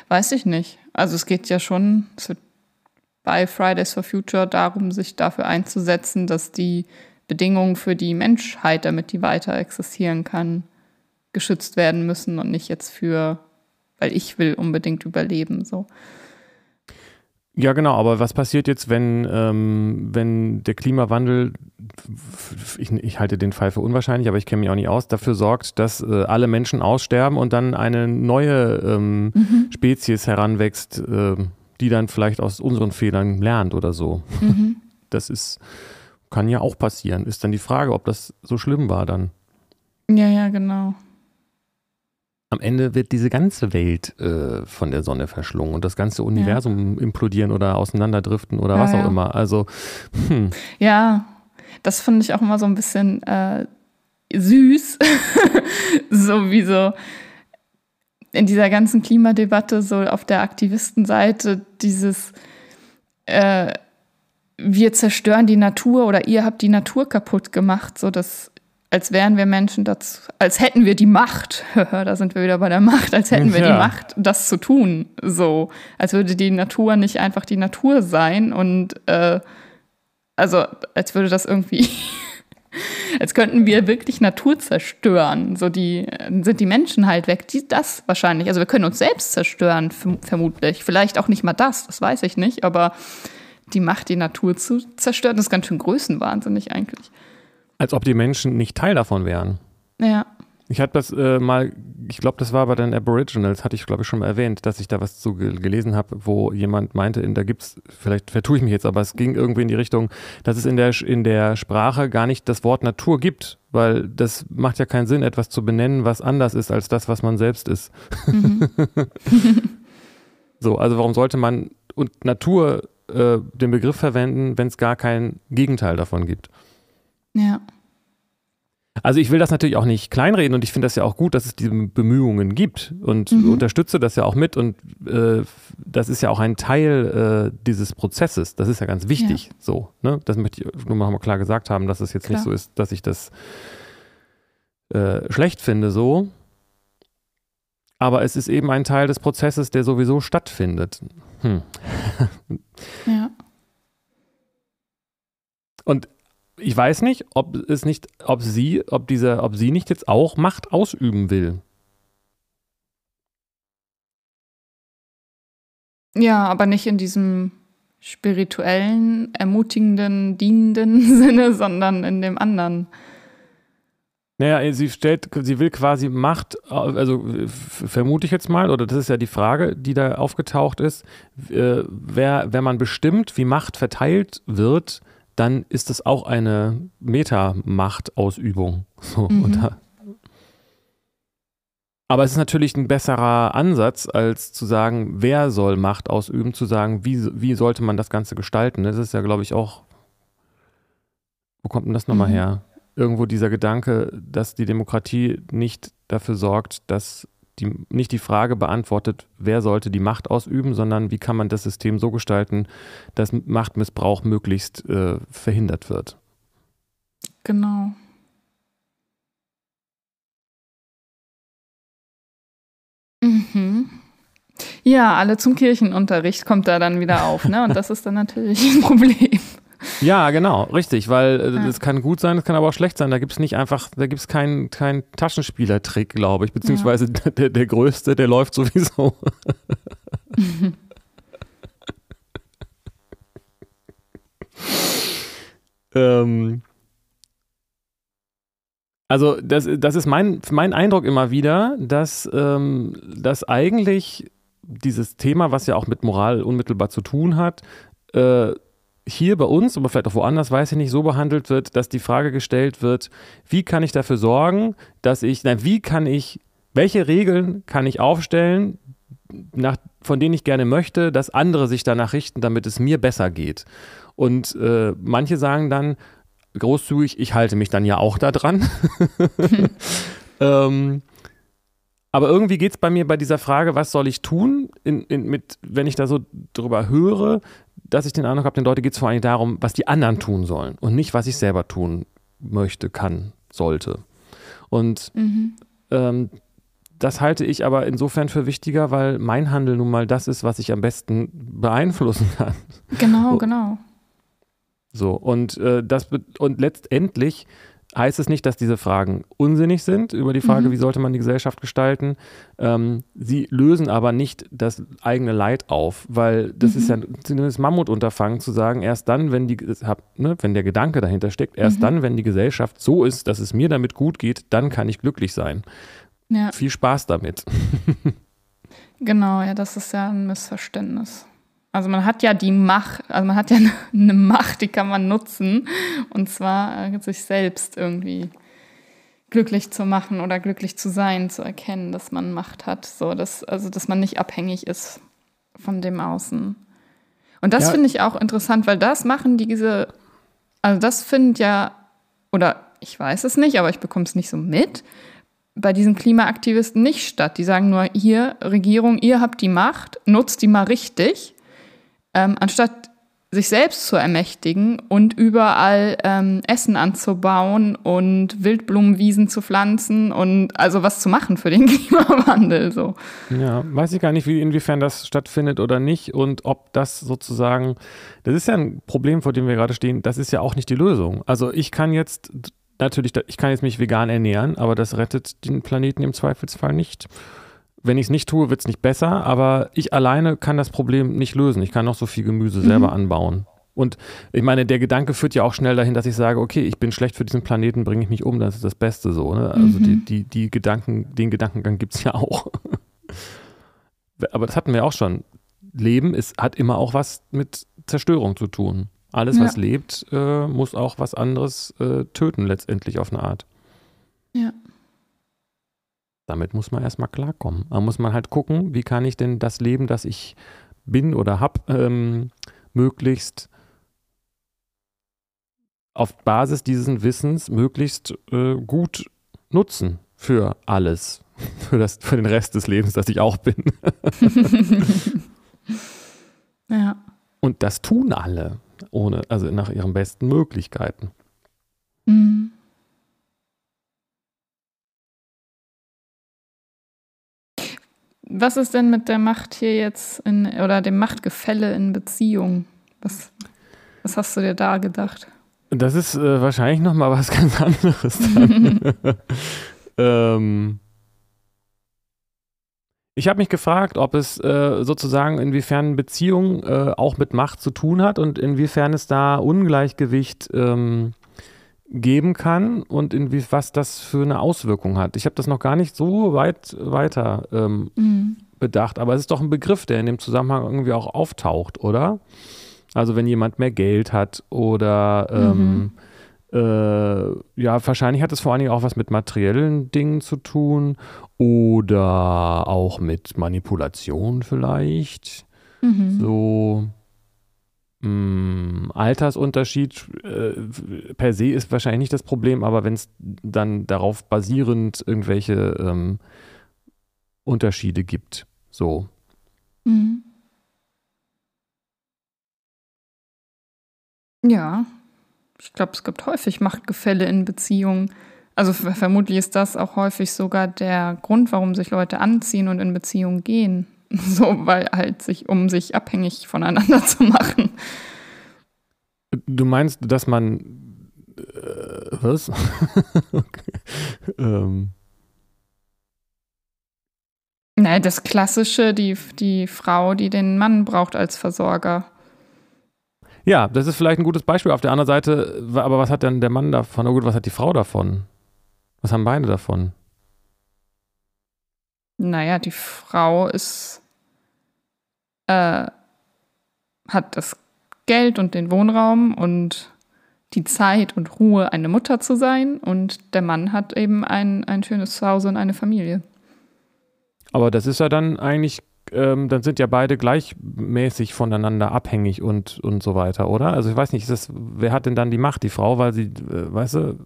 Weiß ich nicht. Also es geht ja schon bei Fridays for Future darum, sich dafür einzusetzen, dass die Bedingungen für die Menschheit, damit die weiter existieren kann, geschützt werden müssen und nicht jetzt für weil ich will unbedingt überleben. So. Ja, genau, aber was passiert jetzt, wenn, ähm, wenn der Klimawandel, ich, ich, halte den Fall für unwahrscheinlich, aber ich kenne mich auch nicht aus, dafür sorgt, dass äh, alle Menschen aussterben und dann eine neue ähm, mhm. Spezies heranwächst, äh, die dann vielleicht aus unseren Fehlern lernt oder so. Mhm. [laughs] Das ist, kann ja auch passieren. Ist dann die Frage, ob das so schlimm war dann. Ja, ja, genau am Ende wird diese ganze Welt äh, von der Sonne verschlungen und das ganze Universum ja. implodieren oder auseinanderdriften oder ja, was auch ja. immer. Also, hm. Ja, das finde ich auch immer so ein bisschen äh, süß. [laughs] so wie so in dieser ganzen Klimadebatte, so auf der Aktivistenseite, dieses äh, wir zerstören die Natur oder ihr habt die Natur kaputt gemacht. So, das als wären wir Menschen dazu, als hätten wir die Macht, [laughs] da sind wir wieder bei der Macht, als hätten wir ja. die Macht, das zu tun. So, als würde die Natur nicht einfach die Natur sein und äh, also als würde das irgendwie, [laughs] als könnten wir wirklich Natur zerstören. So die sind die Menschen halt weg, die das wahrscheinlich. Also wir können uns selbst zerstören, vermutlich. Vielleicht auch nicht mal das, das weiß ich nicht, aber die Macht, die Natur zu zerstören, das ist ganz schön größenwahnsinnig eigentlich. Als ob die Menschen nicht Teil davon wären. Ja. Ich hatte das äh, mal, ich glaube, das war bei den Aboriginals, hatte ich glaube ich schon mal erwähnt, dass ich da was zu gelesen habe, wo jemand meinte, in, da gibt's, vielleicht vertue ich mich jetzt, aber es ging irgendwie in die Richtung, dass es in der, in der Sprache gar nicht das Wort Natur gibt, weil das macht ja keinen Sinn, etwas zu benennen, was anders ist als das, was man selbst ist. Mhm. [laughs] so, also warum sollte man und Natur äh, den Begriff verwenden, wenn es gar kein Gegenteil davon gibt? Ja. Also ich will das natürlich auch nicht kleinreden und ich finde das ja auch gut, dass es diese Bemühungen gibt und mhm. unterstütze das ja auch mit und äh, das ist ja auch ein Teil äh, dieses Prozesses. Das ist ja ganz wichtig. Ja. So, ne? Das möchte ich nur mal klar gesagt haben, dass es jetzt klar. nicht so ist, dass ich das äh, schlecht finde so. Aber es ist eben ein Teil des Prozesses, der sowieso stattfindet. Hm. [laughs] ja. Und ich weiß nicht, ob es nicht, ob sie, ob dieser, ob sie nicht jetzt auch Macht ausüben will. Ja, aber nicht in diesem spirituellen, ermutigenden, dienenden [laughs] Sinne, sondern in dem anderen. Naja, sie stellt, sie will quasi Macht, also vermute ich jetzt mal, oder das ist ja die Frage, die da aufgetaucht ist, äh, wer, wenn man bestimmt, wie Macht verteilt wird, dann ist das auch eine Metamachtausübung. So, mhm. aber es ist natürlich ein besserer Ansatz, als zu sagen, wer soll Macht ausüben, zu sagen, wie, wie sollte man das Ganze gestalten. Das ist ja, glaube ich, auch, wo kommt denn das nochmal mhm. her? Irgendwo dieser Gedanke, dass die Demokratie nicht dafür sorgt, dass die, nicht die Frage beantwortet, wer sollte die Macht ausüben, sondern wie kann man das System so gestalten, dass Machtmissbrauch möglichst äh, verhindert wird. Genau. Mhm. Ja, alle zum Kirchenunterricht kommt da dann wieder auf, ne? Und das ist dann natürlich ein Problem. Ja, genau, richtig, weil äh, ja. kann gut sein, das kann aber auch schlecht sein. Da gibt es nicht einfach, da gibt es keinen kein Taschenspielertrick, glaube ich, beziehungsweise ja. [laughs] der, der größte, der läuft sowieso. [laughs] ähm, also das, das ist mein, mein Eindruck immer wieder, dass, ähm, dass eigentlich dieses Thema, was ja auch mit Moral unmittelbar zu tun hat, äh, hier bei uns, aber vielleicht auch woanders, weiß ich nicht, so behandelt wird, dass die Frage gestellt wird, wie kann ich dafür sorgen, dass ich, nein, wie kann ich, welche Regeln kann ich aufstellen, nach, von denen ich gerne möchte, dass andere sich danach richten, damit es mir besser geht. Und äh, manche sagen dann großzügig, ich halte mich dann ja auch da dran. [laughs] [laughs] ähm, aber irgendwie geht es bei mir bei dieser Frage, was soll ich tun, in, in, mit, wenn ich da so drüber höre, dass ich den Eindruck habe, den Leuten geht es vor allem darum, was die anderen tun sollen und nicht, was ich selber tun möchte, kann, sollte. Und mhm. ähm, das halte ich aber insofern für wichtiger, weil mein Handel nun mal das ist, was ich am besten beeinflussen [laughs] kann. Genau, genau. So, und, äh, das, und letztendlich heißt es nicht, dass diese Fragen unsinnig sind über die Frage, mhm. wie sollte man die Gesellschaft gestalten. Ähm, sie lösen aber nicht das eigene Leid auf, weil das mhm. ist ja zumindest Mammutunterfangen zu sagen, erst dann, wenn, die, ne, wenn der Gedanke dahinter steckt, erst mhm. dann, wenn die Gesellschaft so ist, dass es mir damit gut geht, dann kann ich glücklich sein. Ja. Viel Spaß damit. [laughs] genau, ja, das ist ja ein Missverständnis. Also man hat ja die Macht, also man hat ja [laughs] eine Macht, die kann man nutzen. Und zwar äh, sich selbst irgendwie glücklich zu machen oder glücklich zu sein, zu erkennen, dass man Macht hat. So, dass, also dass man nicht abhängig ist von dem Außen. Und das ja. finde ich auch interessant, weil das machen diese, also das findet ja, oder ich weiß es nicht, aber ich bekomme es nicht so mit, bei diesen Klimaaktivisten nicht statt. Die sagen nur, hier, Regierung, ihr habt die Macht, nutzt die mal richtig ähm, anstatt sich selbst zu ermächtigen und überall ähm, Essen anzubauen und Wildblumenwiesen zu pflanzen und also was zu machen für den [laughs] Klimawandel. So. Ja, weiß ich gar nicht, wie, inwiefern das stattfindet oder nicht und ob das sozusagen, das ist ja ein Problem, vor dem wir gerade stehen, das ist ja auch nicht die Lösung. Also ich kann jetzt natürlich, ich kann jetzt mich vegan ernähren, aber das rettet den Planeten im Zweifelsfall nicht. Wenn ich es nicht tue, wird es nicht besser, aber ich alleine kann das Problem nicht lösen. Ich kann noch so viel Gemüse selber mhm. anbauen. Und ich meine, der Gedanke führt ja auch schnell dahin, dass ich sage, okay, ich bin schlecht für diesen Planeten, bringe ich mich um, das ist das Beste so. Ne? Also mhm. die, die, die Gedanken, den Gedankengang gibt es ja auch. [laughs] aber das hatten wir auch schon. Leben ist, hat immer auch was mit Zerstörung zu tun. Alles, ja. was lebt, äh, muss auch was anderes äh, töten, letztendlich auf eine Art. Ja. Damit muss man erstmal klarkommen. Da muss man halt gucken, wie kann ich denn das Leben, das ich bin oder habe, ähm, möglichst auf Basis dieses Wissens möglichst äh, gut nutzen für alles, [laughs] für, das, für den Rest des Lebens, das ich auch bin. [laughs] ja. Und das tun alle, ohne, also nach ihren besten Möglichkeiten. Mhm. Was ist denn mit der Macht hier jetzt in, oder dem Machtgefälle in Beziehungen? Was, was hast du dir da gedacht? Das ist äh, wahrscheinlich nochmal was [laughs] ganz anderes [laughs] ähm, ich habe mich gefragt, ob es äh, sozusagen inwiefern Beziehung äh, auch mit Macht zu tun hat und inwiefern es da Ungleichgewicht ähm, geben kann und in wie, was das für eine Auswirkung hat. Ich habe das noch gar nicht so weit weiter ähm, mhm. bedacht, aber es ist doch ein Begriff, der in dem Zusammenhang irgendwie auch auftaucht, oder? Also wenn jemand mehr Geld hat oder ähm, mhm. äh, ja, wahrscheinlich hat es vor allen Dingen auch was mit materiellen Dingen zu tun oder auch mit Manipulation vielleicht. Mhm. So Altersunterschied äh, per se ist wahrscheinlich nicht das Problem, aber wenn es dann darauf basierend irgendwelche ähm, Unterschiede gibt, so. Mhm. Ja, ich glaube, es gibt häufig Machtgefälle in Beziehungen. Also vermutlich ist das auch häufig sogar der Grund, warum sich Leute anziehen und in Beziehungen gehen. [laughs] So, weil halt sich, um sich abhängig voneinander [laughs] zu machen. Du meinst, dass man äh, was? [laughs] okay. ähm. Nein, das Klassische, die, die Frau, die den Mann braucht als Versorger. Ja, das ist vielleicht ein gutes Beispiel. Auf der anderen Seite, aber was hat denn der Mann davon? Oh gut, was hat die Frau davon? Was haben beide davon? Naja, die Frau ist äh, hat das Geld und den Wohnraum und die Zeit und Ruhe, eine Mutter zu sein. Und der Mann hat eben ein, ein schönes Zuhause und eine Familie. Aber das ist ja dann eigentlich, ähm, dann sind ja beide gleichmäßig voneinander abhängig und, und so weiter, oder? Also ich weiß nicht, das, wer hat denn dann die Macht? Die Frau, weil sie, äh, weißt du,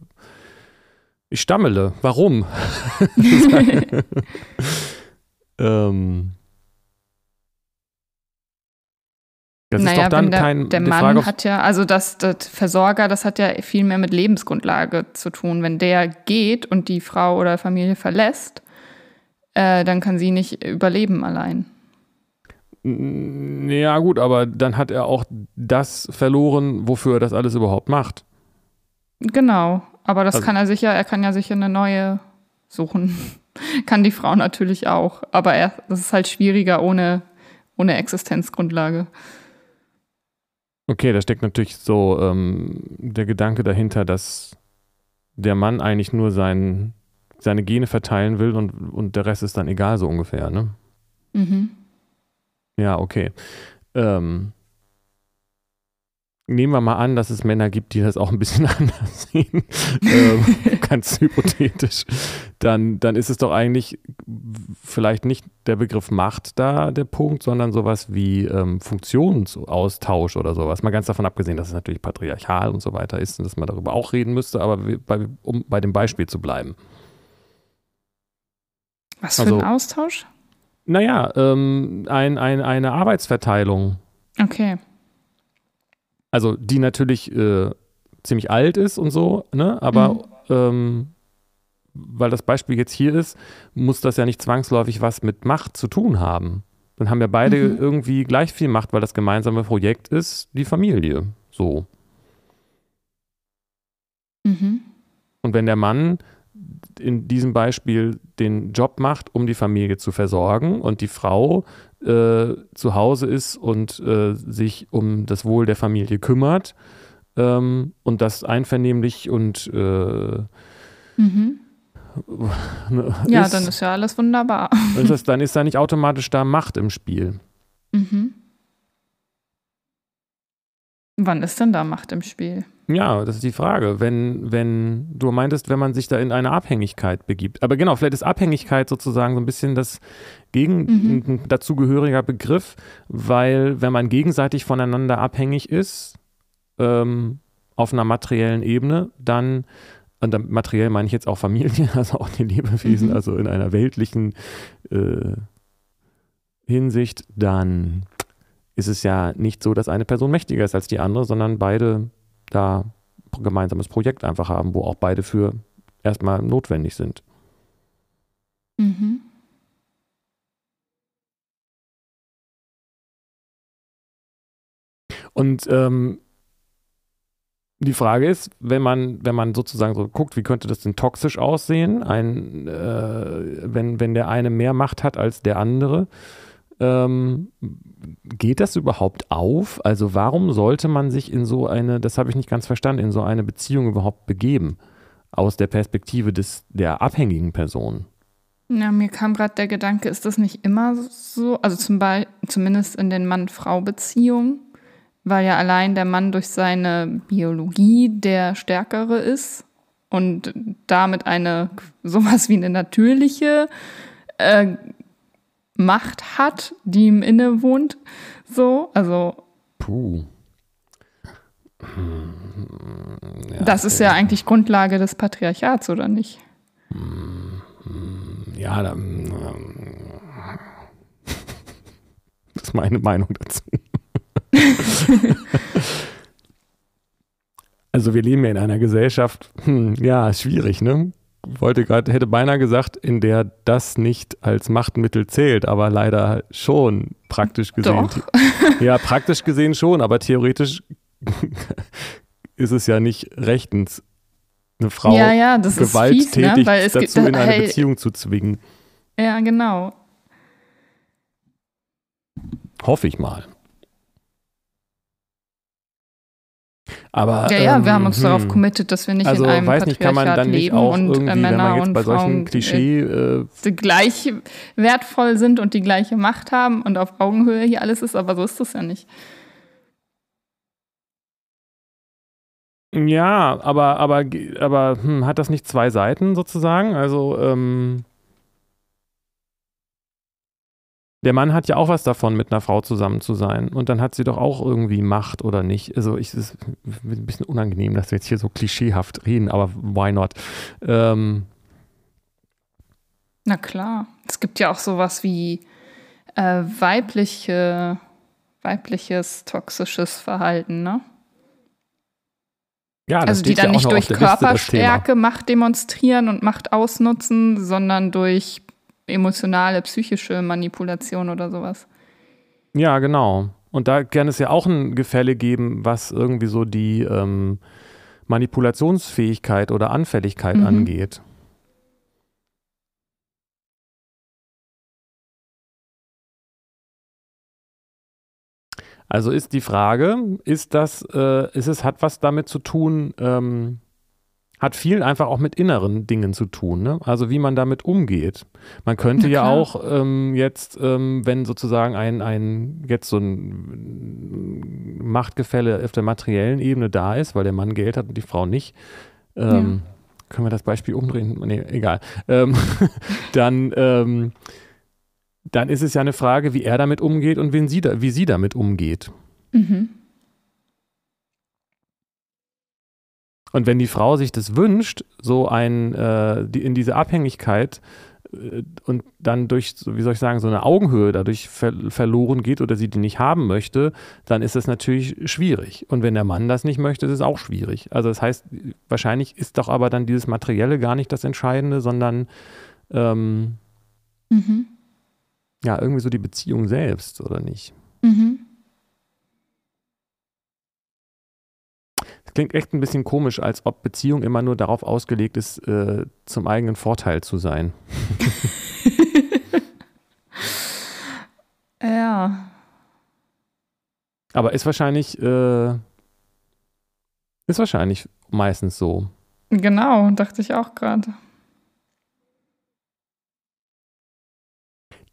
ich stammele. Warum? [laughs] [laughs] [laughs] ähm, Das naja, ist doch dann der, kein. Der Mann Frage, hat ja, also das, das Versorger, das hat ja viel mehr mit Lebensgrundlage zu tun. Wenn der geht und die Frau oder Familie verlässt, äh, dann kann sie nicht überleben allein. Ja, gut, aber dann hat er auch das verloren, wofür er das alles überhaupt macht. Genau. aber das Also- kann er sicher, er kann ja sicher eine neue suchen. [laughs] kann die Frau natürlich auch. Aber er, das ist halt schwieriger ohne, ohne Existenzgrundlage. Okay, da steckt natürlich so ähm, der Gedanke dahinter, dass der Mann eigentlich nur sein, seine Gene verteilen will und, und der Rest ist dann egal so ungefähr, ne? Mhm. Ja, okay. Ähm, nehmen wir mal an, dass es Männer gibt, die das auch ein bisschen [laughs] anders sehen, ähm, [laughs] ganz [laughs] hypothetisch, dann, dann ist es doch eigentlich vielleicht nicht der Begriff Macht da der Punkt, sondern sowas wie ähm, Funktionsaustausch oder sowas. Mal ganz davon abgesehen, dass es natürlich patriarchal und so weiter ist und dass man darüber auch reden müsste, aber bei, um bei dem Beispiel zu bleiben. Was für Also- ein Austausch? Naja, ähm, ein, ein, eine Arbeitsverteilung. Okay. Also die natürlich äh, ziemlich alt ist und so, ne? Aber Mhm. ähm, weil das Beispiel jetzt hier ist, muss das ja nicht zwangsläufig was mit Macht zu tun haben. Dann haben ja beide Mhm. irgendwie gleich viel Macht, weil das gemeinsame Projekt ist die Familie. So. Mhm. Und wenn der Mann in diesem Beispiel den Job macht, um die Familie zu versorgen und die Frau äh, zu Hause ist und äh, sich um das Wohl der Familie kümmert ähm, und das einvernehmlich und äh, Mhm. [laughs] ne, Ja, ist, dann ist ja alles wunderbar. [laughs] ist das, [laughs] dann ist da nicht automatisch da Macht im Spiel. Mhm. Wann ist denn da Macht im Spiel? Ja, das ist die Frage. Wenn, wenn du meintest, wenn man sich da in eine Abhängigkeit begibt. Aber genau, vielleicht ist Abhängigkeit sozusagen so ein bisschen das gegen Mhm. ein dazugehöriger Begriff, weil wenn man gegenseitig voneinander abhängig ist, ähm, auf einer materiellen Ebene, dann, und materiell meine ich jetzt auch Familie, [laughs] also auch die Lebewesen, Mhm. also in einer weltlichen äh, Hinsicht, dann ist es ja nicht so, dass eine Person mächtiger ist als die andere, sondern beide da ein gemeinsames Projekt einfach haben, wo auch beide für erstmal notwendig sind. Mhm. Und ähm, die Frage ist, wenn man, wenn man sozusagen so guckt, wie könnte das denn toxisch aussehen, ein, äh, wenn, wenn der eine mehr Macht hat als der andere, ähm, geht das überhaupt auf? Also warum sollte man sich in so eine, das habe ich nicht ganz verstanden, in so eine Beziehung überhaupt begeben? Aus der Perspektive des, der abhängigen Person. Ja, mir kam gerade der Gedanke, ist das nicht immer so? Also zum Beispiel, zumindest in den Mann-Frau-Beziehungen, weil ja allein der Mann durch seine Biologie der Stärkere ist und damit eine [laughs] sowas wie eine natürliche äh, Macht hat, die ihm innewohnt. So, also Puh. Hm, ja, das ist ja eigentlich Grundlage des Patriarchats, oder nicht? Ja, da, ähm, [laughs] das ist meine Meinung dazu. [laughs] also wir leben ja in einer Gesellschaft, hm, ja, ist schwierig, ne? Wollte gerade, hätte beinahe gesagt, in der das nicht als Machtmittel zählt, aber leider schon praktisch gesehen. Doch. Ja, praktisch gesehen schon, aber theoretisch [laughs] ist es ja nicht rechtens, eine Frau ja, ja, das ist fies, gewalttätig ne? Weil es dazu gibt, in eine hey, Beziehung zu zwingen. Ja, genau. Hoffe ich mal. Aber, Ja, ja, wir ähm, haben uns darauf hm. committed, dass wir nicht also in einem weiß nicht, kann man dann nicht leben auch und irgendwie, äh, wenn Männer man jetzt und bei solchen Frauen Klischee, äh, äh, gleich wertvoll sind und die gleiche Macht haben und auf Augenhöhe hier alles ist, aber so ist das ja nicht. ja, aber, aber, aber hm, hat das nicht zwei Seiten sozusagen? Also, ähm, der Mann hat ja auch was davon, mit einer Frau zusammen zu sein. Und dann hat sie doch auch irgendwie Macht oder nicht. Also, ich, es ist ein bisschen unangenehm, dass wir jetzt hier so klischeehaft reden, aber why not? Ähm, Na klar. Es gibt ja auch sowas wie äh, weibliche, weibliches toxisches Verhalten, ne? ja, das Also die dann ja nicht durch. Körperstärke Macht demonstrieren und Macht ausnutzen, sondern durch emotionale, psychische Manipulation oder sowas. Ja, genau. Und da kann es ja auch ein Gefälle geben, was irgendwie so die ähm, Manipulationsfähigkeit oder Anfälligkeit mhm. angeht. Also ist die Frage, ist das, äh, ist es, hat was damit zu tun, ähm, hat viel einfach auch mit inneren Dingen zu tun, ne? also wie man damit umgeht. Man könnte ja auch ähm, jetzt, ähm, wenn sozusagen ein, ein, jetzt so ein Machtgefälle auf der materiellen Ebene da ist, weil der Mann Geld hat und die Frau nicht, ähm, ja. können wir das Beispiel umdrehen? Nee, egal. Ähm, [laughs] dann, ähm, dann ist es ja eine Frage, wie er damit umgeht und wen sie da, wie sie damit umgeht. Mhm. Und wenn die Frau sich das wünscht, so ein, äh, die, in diese Abhängigkeit äh, und dann durch, wie soll ich sagen, so eine Augenhöhe dadurch ver verloren geht oder sie die nicht haben möchte, dann ist das natürlich schwierig. Und wenn der Mann das nicht möchte, ist es auch schwierig. Also das heißt, wahrscheinlich ist doch aber dann dieses Materielle gar nicht das Entscheidende, sondern ähm, mhm. ja, irgendwie so die Beziehung selbst, oder nicht? Mhm. Klingt echt ein bisschen komisch, als ob Beziehung immer nur darauf ausgelegt ist, äh, zum eigenen Vorteil zu sein. [laughs] ja. Aber ist wahrscheinlich, äh, ist wahrscheinlich meistens so. Genau, dachte ich auch gerade.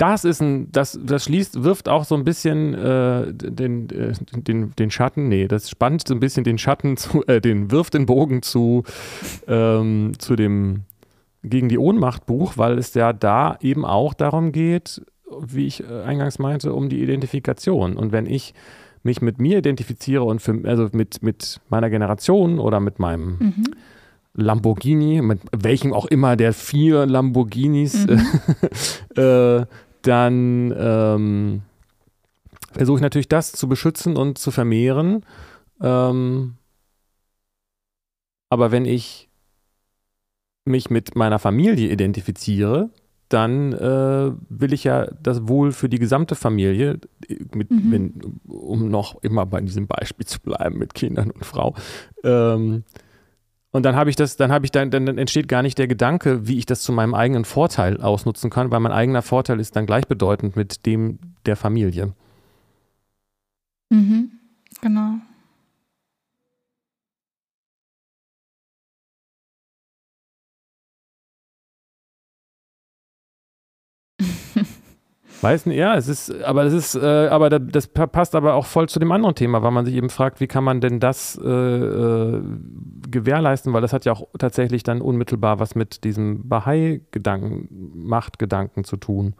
Das ist ein, das, das schließt, wirft auch so ein bisschen äh, den, äh, den, den Schatten, nee, das spannt so ein bisschen den Schatten zu, äh, den wirft den Bogen zu, ähm, zu dem gegen die Ohnmacht Buch, weil es ja da eben auch darum geht, wie ich äh, eingangs meinte, um die Identifikation. Und wenn ich mich mit mir identifiziere und für, also mit, mit meiner Generation oder mit meinem mhm. Lamborghini, mit welchem auch immer der vier Lamborghinis mhm. [laughs] äh, dann ähm, versuche ich natürlich das zu beschützen und zu vermehren. Ähm, aber wenn ich mich mit meiner Familie identifiziere, dann äh, will ich ja das Wohl für die gesamte Familie, mit, mhm. wenn, um noch immer bei diesem Beispiel zu bleiben mit Kindern und Frau, ähm, und dann habe ich das, dann habe ich dann, dann entsteht gar nicht der Gedanke, wie ich das zu meinem eigenen Vorteil ausnutzen kann, weil mein eigener Vorteil ist dann gleichbedeutend mit dem der Familie. Mhm, genau. Weiß nicht, ja, es ist, aber das ist, äh, aber das passt aber auch voll zu dem anderen Thema, weil man sich eben fragt, wie kann man denn das äh, äh, gewährleisten, weil das hat ja auch tatsächlich dann unmittelbar was mit diesem Bahai-Gedanken, Machtgedanken zu tun.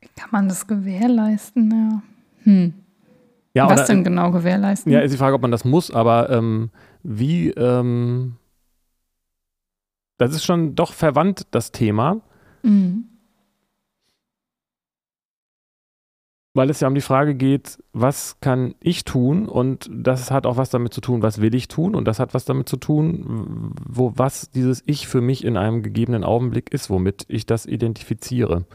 Wie kann man das gewährleisten? Ja. Hm. Ja, was oder, denn genau gewährleisten? Ja, ist die Frage, ob man das muss, aber ähm, wie, ähm, das ist schon doch verwandt, das Thema. Mhm. Weil es ja um die Frage geht, was kann ich tun? Und das hat auch was damit zu tun, was will ich tun? Und das hat was damit zu tun, wo was dieses Ich für mich in einem gegebenen Augenblick ist, womit ich das identifiziere.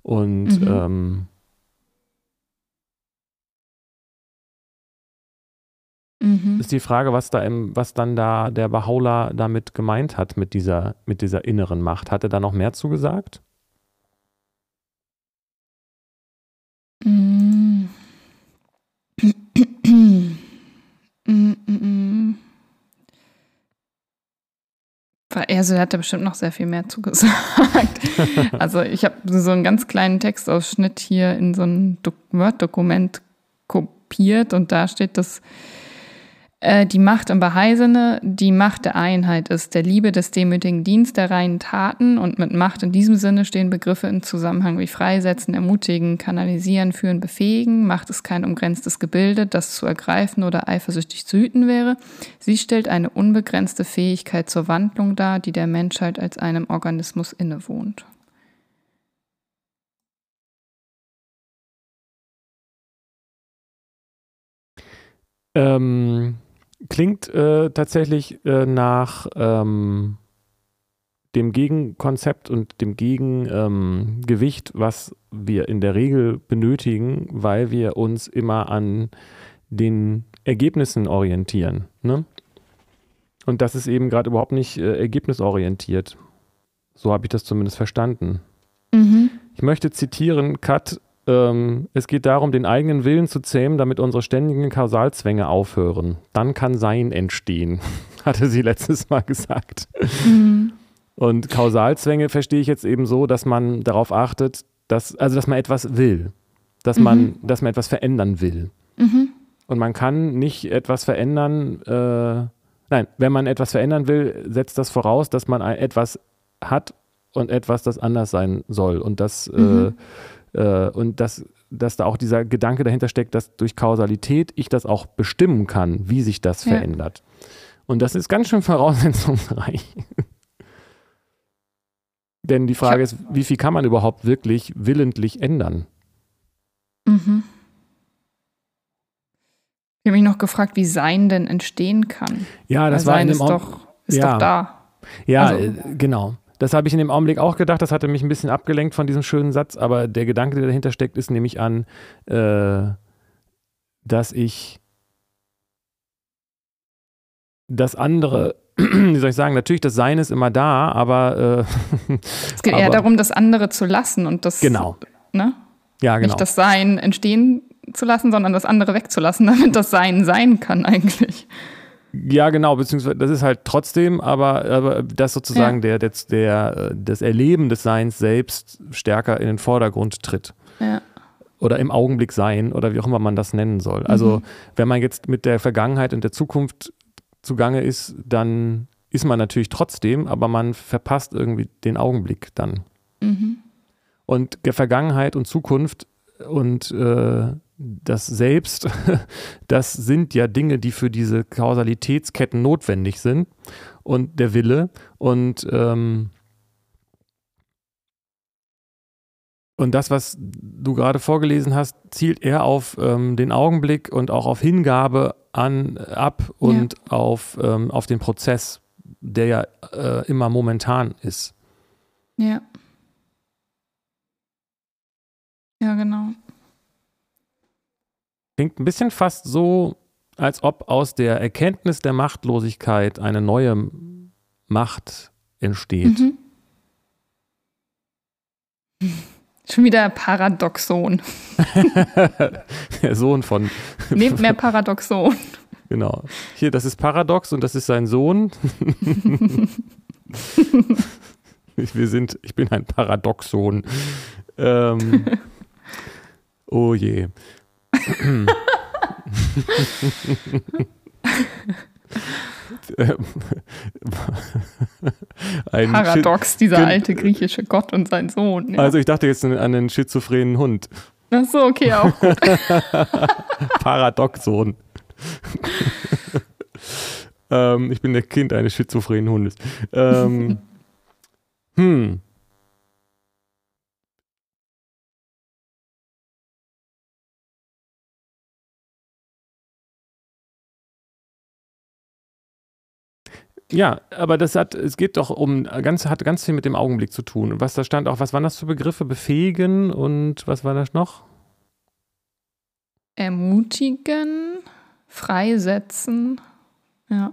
Und mhm. ähm, Mhm. Ist die Frage, was da im, was dann da der Bahá'u'lláh damit gemeint hat, mit dieser, mit dieser inneren Macht. Hat er da noch mehr zugesagt? Also er hat da bestimmt noch sehr viel mehr zugesagt. [laughs] also ich habe so einen ganz kleinen Textausschnitt hier in so ein Word-Dokument kopiert und da steht, dass äh, die Macht im Bahai-Sinne die Macht der Einheit ist, der Liebe, des demütigen Dienst, der reinen Taten. Und mit Macht in diesem Sinne stehen Begriffe im Zusammenhang wie freisetzen, ermutigen, kanalisieren, führen, befähigen. Macht ist kein umgrenztes Gebilde, das zu ergreifen oder eifersüchtig zu hüten wäre. Sie stellt eine unbegrenzte Fähigkeit zur Wandlung dar, die der Menschheit als einem Organismus innewohnt. Ähm, Klingt äh, tatsächlich äh, nach ähm, dem Gegenkonzept und dem Gegengewicht, ähm, was wir in der Regel benötigen, weil wir uns immer an den Ergebnissen orientieren. Ne? Und das ist eben gerade überhaupt nicht äh, ergebnisorientiert. So habe ich das zumindest verstanden. Mhm. Ich möchte zitieren, Kat, ähm, es geht darum, den eigenen Willen zu zähmen, damit unsere ständigen Kausalzwänge aufhören. Dann kann Sein entstehen, [laughs] hatte sie letztes Mal gesagt. Mhm. Und Kausalzwänge verstehe ich jetzt eben so, dass man darauf achtet, dass, also dass man etwas will, dass, mhm. man, dass man etwas verändern will. Mhm. Und man kann nicht etwas verändern, äh, nein, wenn man etwas verändern will, setzt das voraus, dass man etwas hat und etwas, das anders sein soll. Und das, äh, mhm. äh, äh, und das, dass da auch dieser Gedanke dahinter steckt, dass durch Kausalität ich das auch bestimmen kann, wie sich das ja. verändert. Und das ist ganz schön voraussetzungsreich. [laughs] Denn die Frage ist, wie viel kann man überhaupt wirklich willentlich ändern? Mhm. Ich habe mich noch gefragt, wie Sein denn entstehen kann. Ja, das Weil war Sein in ist, doch, ist ja. doch da. Ja, also, äh, genau. Das habe ich in dem Augenblick auch gedacht. Das hatte mich ein bisschen abgelenkt von diesem schönen Satz. Aber der Gedanke, der dahinter steckt, ist nämlich an, äh, dass ich das andere [clears throat] wie soll ich sagen, natürlich, das Sein ist immer da, aber. Äh, [laughs] es geht aber, eher darum, das andere zu lassen und das. Genau. Ne? Ja, genau. Nicht das Sein entstehen zu lassen, sondern das andere wegzulassen, [laughs] damit das Sein sein kann, eigentlich. Ja, genau, beziehungsweise das ist halt trotzdem, aber, aber das sozusagen ja. der, der, der, das Erleben des Seins selbst stärker in den Vordergrund tritt. Ja. Oder im Augenblick sein oder wie auch immer man das nennen soll. Also, mhm. wenn man jetzt mit der Vergangenheit und der Zukunft zugange ist, dann ist man natürlich trotzdem, aber man verpasst irgendwie den Augenblick dann. Mhm. Und der Vergangenheit und Zukunft und äh, das Selbst, [laughs] das sind ja Dinge, die für diese Kausalitätsketten notwendig sind. Und der Wille und ähm, Und das, was du gerade vorgelesen hast, zielt eher auf ähm, den Augenblick und auch auf Hingabe an, ab und ja. auf, ähm, auf den Prozess, der ja äh, immer momentan ist. Ja. Ja, genau. Klingt ein bisschen fast so, als ob aus der Erkenntnis der Machtlosigkeit eine neue Macht entsteht. Mhm. [laughs] Schon wieder Paradoxon. [laughs] Der Sohn von. [laughs] Nehmt mehr Paradoxon. Genau. Hier, das ist Paradox und das ist sein Sohn. Wir sind, ich bin ein Paradoxon. Ähm, oh je. [laughs] Paradox, Schi dieser alte griechische Gott und sein Sohn. Ja. Also ich dachte jetzt an einen schizophrenen Hund. Ach so, okay, auch gut. [laughs] Paradoxon. ähm, ich bin der Kind eines schizophrenen Hundes. Ähm, [laughs] hm. Ja, aber das hat, es geht doch um, ganz, hat ganz viel mit dem Augenblick zu tun. Und was da stand auch, was waren das für Begriffe? Befähigen und was war das noch? Ermutigen, freisetzen, ja.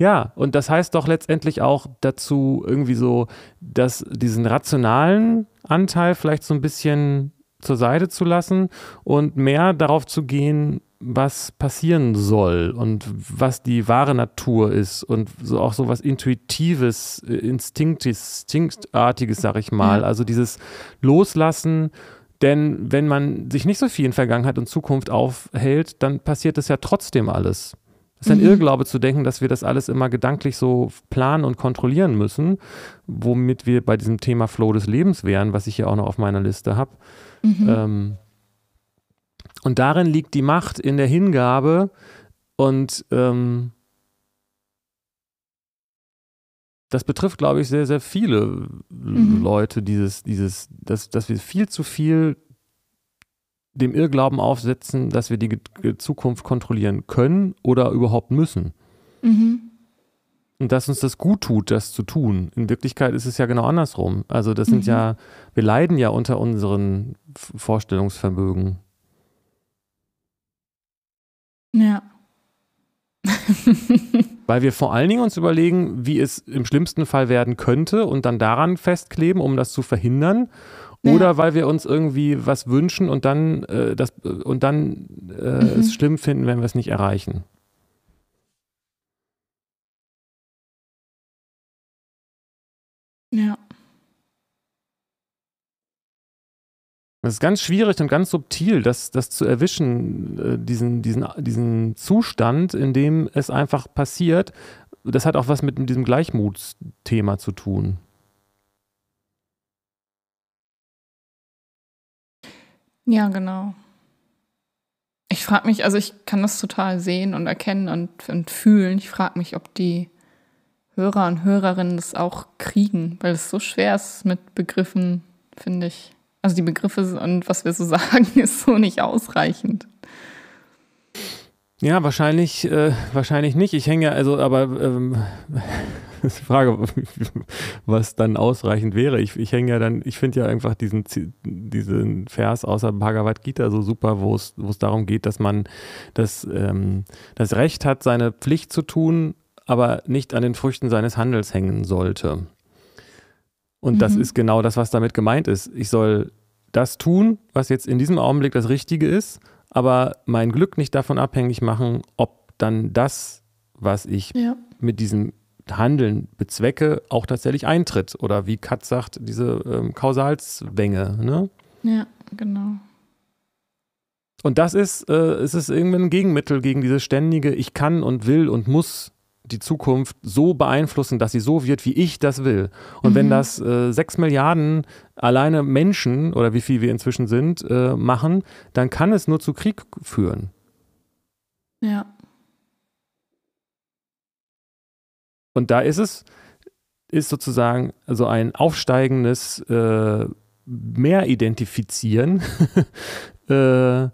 Ja, und das heißt doch letztendlich auch dazu irgendwie so, dass diesen rationalen Anteil vielleicht so ein bisschen zur Seite zu lassen und mehr darauf zu gehen, was passieren soll und was die wahre Natur ist und so auch so was Intuitives, äh, Instinktartiges, sag ich mal. Also dieses Loslassen, denn wenn man sich nicht so viel in Vergangenheit und Zukunft aufhält, dann passiert es ja trotzdem alles. Es ist ein mhm. Irrglaube zu denken, dass wir das alles immer gedanklich so planen und kontrollieren müssen, womit wir bei diesem Thema Flow des Lebens wären, was ich ja auch noch auf meiner Liste habe. Mhm. Ähm, und darin liegt die Macht in der Hingabe und ähm, das betrifft, glaube ich, sehr, sehr viele mhm. Leute, dieses, dieses, dass, dass wir viel zu viel dem Irrglauben aufsetzen, dass wir die Zukunft kontrollieren können oder überhaupt müssen. Mhm. Und dass uns das gut tut, das zu tun. In Wirklichkeit ist es ja genau andersrum. Also das sind mhm. ja, wir leiden ja unter unseren Vorstellungsvermögen. Ja. [laughs] Weil wir vor allen Dingen uns überlegen, wie es im schlimmsten Fall werden könnte und dann daran festkleben, um das zu verhindern. Oder ja. weil wir uns irgendwie was wünschen und dann, äh, das, und dann äh, mhm. es schlimm finden, wenn wir es nicht erreichen. Ja. Es ist ganz schwierig und ganz subtil, das, das zu erwischen, äh, diesen, diesen, diesen Zustand, in dem es einfach passiert. Das hat auch was mit diesem Gleichmutsthema zu tun. Ja, genau. Ich frage mich, also ich kann das total sehen und erkennen und, und fühlen. Ich frage mich, ob die Hörer und Hörerinnen das auch kriegen, weil es so schwer ist mit Begriffen, finde ich. Also die Begriffe und was wir so [laughs] sagen, ist so nicht ausreichend. Ja, wahrscheinlich, äh, wahrscheinlich nicht. Ich hänge ja, also, aber ähm, [laughs] ist die Frage, [laughs] was dann ausreichend wäre. Ich, ich hänge ja dann, ich finde ja einfach diesen, diesen Vers außer Bhagavad Gita so super, wo es, darum geht, dass man das, ähm, das Recht hat, seine Pflicht zu tun, aber nicht an den Früchten seines Handels hängen sollte. Und mhm. das ist genau das, was damit gemeint ist. Ich soll das tun, was jetzt in diesem Augenblick das Richtige ist, aber mein Glück nicht davon abhängig machen, ob dann das, was ich ja. mit diesem Handeln bezwecke, auch tatsächlich eintritt. Oder wie Kat sagt, diese ähm, Kausalzwänge. Ne? Ja, genau. Und das ist, äh, ist es irgendwie ein Gegenmittel gegen dieses ständige Ich kann und will und muss die Zukunft so beeinflussen, dass sie so wird, wie ich das will. Und mhm. wenn das äh, sechs Milliarden alleine Menschen oder wie viel wir inzwischen sind, äh, machen, dann kann es nur zu Krieg führen. Ja. Und da ist es, ist sozusagen so ein aufsteigendes äh, Mehr-Identifizieren [laughs] äh,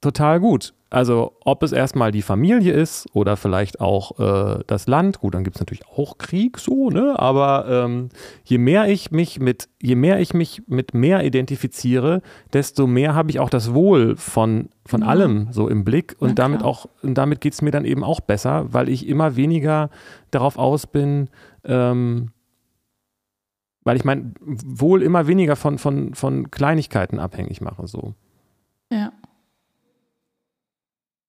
total gut. Also ob es erstmal die Familie ist oder vielleicht auch äh, das Land, gut, dann gibt es natürlich auch Krieg, so, ne? Aber ähm, je mehr ich mich mit, je mehr ich mich mit mehr identifiziere, desto mehr habe ich auch das Wohl von, von ja. allem so im Blick und Na, damit auch, und damit geht es mir dann eben auch besser, weil ich immer weniger darauf aus bin, ähm, weil ich mein Wohl immer weniger von, von, von Kleinigkeiten abhängig mache. So. Ja.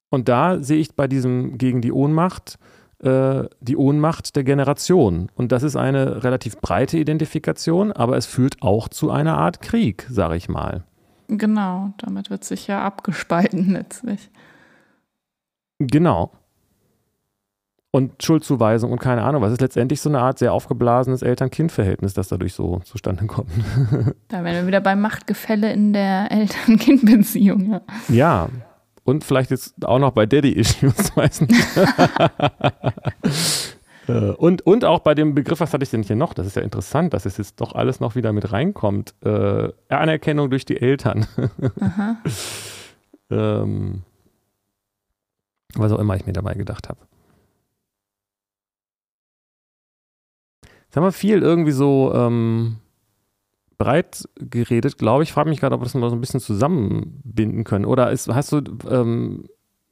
Und da sehe ich bei diesem gegen die Ohnmacht äh, die Ohnmacht der Generation. Und das ist eine relativ breite Identifikation, aber es führt auch zu einer Art Krieg, sage ich mal. Genau, damit wird sich ja abgespalten [laughs] letztlich. Genau. Und Schuldzuweisung und keine Ahnung, was ist letztendlich so eine Art sehr aufgeblasenes Eltern-Kind-Verhältnis, das dadurch so zustande kommt. [laughs] da wären wir wieder beim Machtgefälle in der Eltern-Kind-Beziehung. Ja. ja, und vielleicht jetzt auch noch bei Daddy-Issues, [laughs] weiß nicht. [laughs] Äh, und, und auch bei dem Begriff, was hatte ich denn hier noch? Das ist ja interessant, dass es jetzt doch alles noch wieder mit reinkommt. Äh, Anerkennung durch die Eltern. [laughs] ähm, was auch immer ich mir dabei gedacht habe. Jetzt haben wir viel irgendwie so ähm, breit geredet, glaube ich. Frage mich gerade, ob wir das mal so ein bisschen zusammenbinden können. Oder ist, hast du, ähm,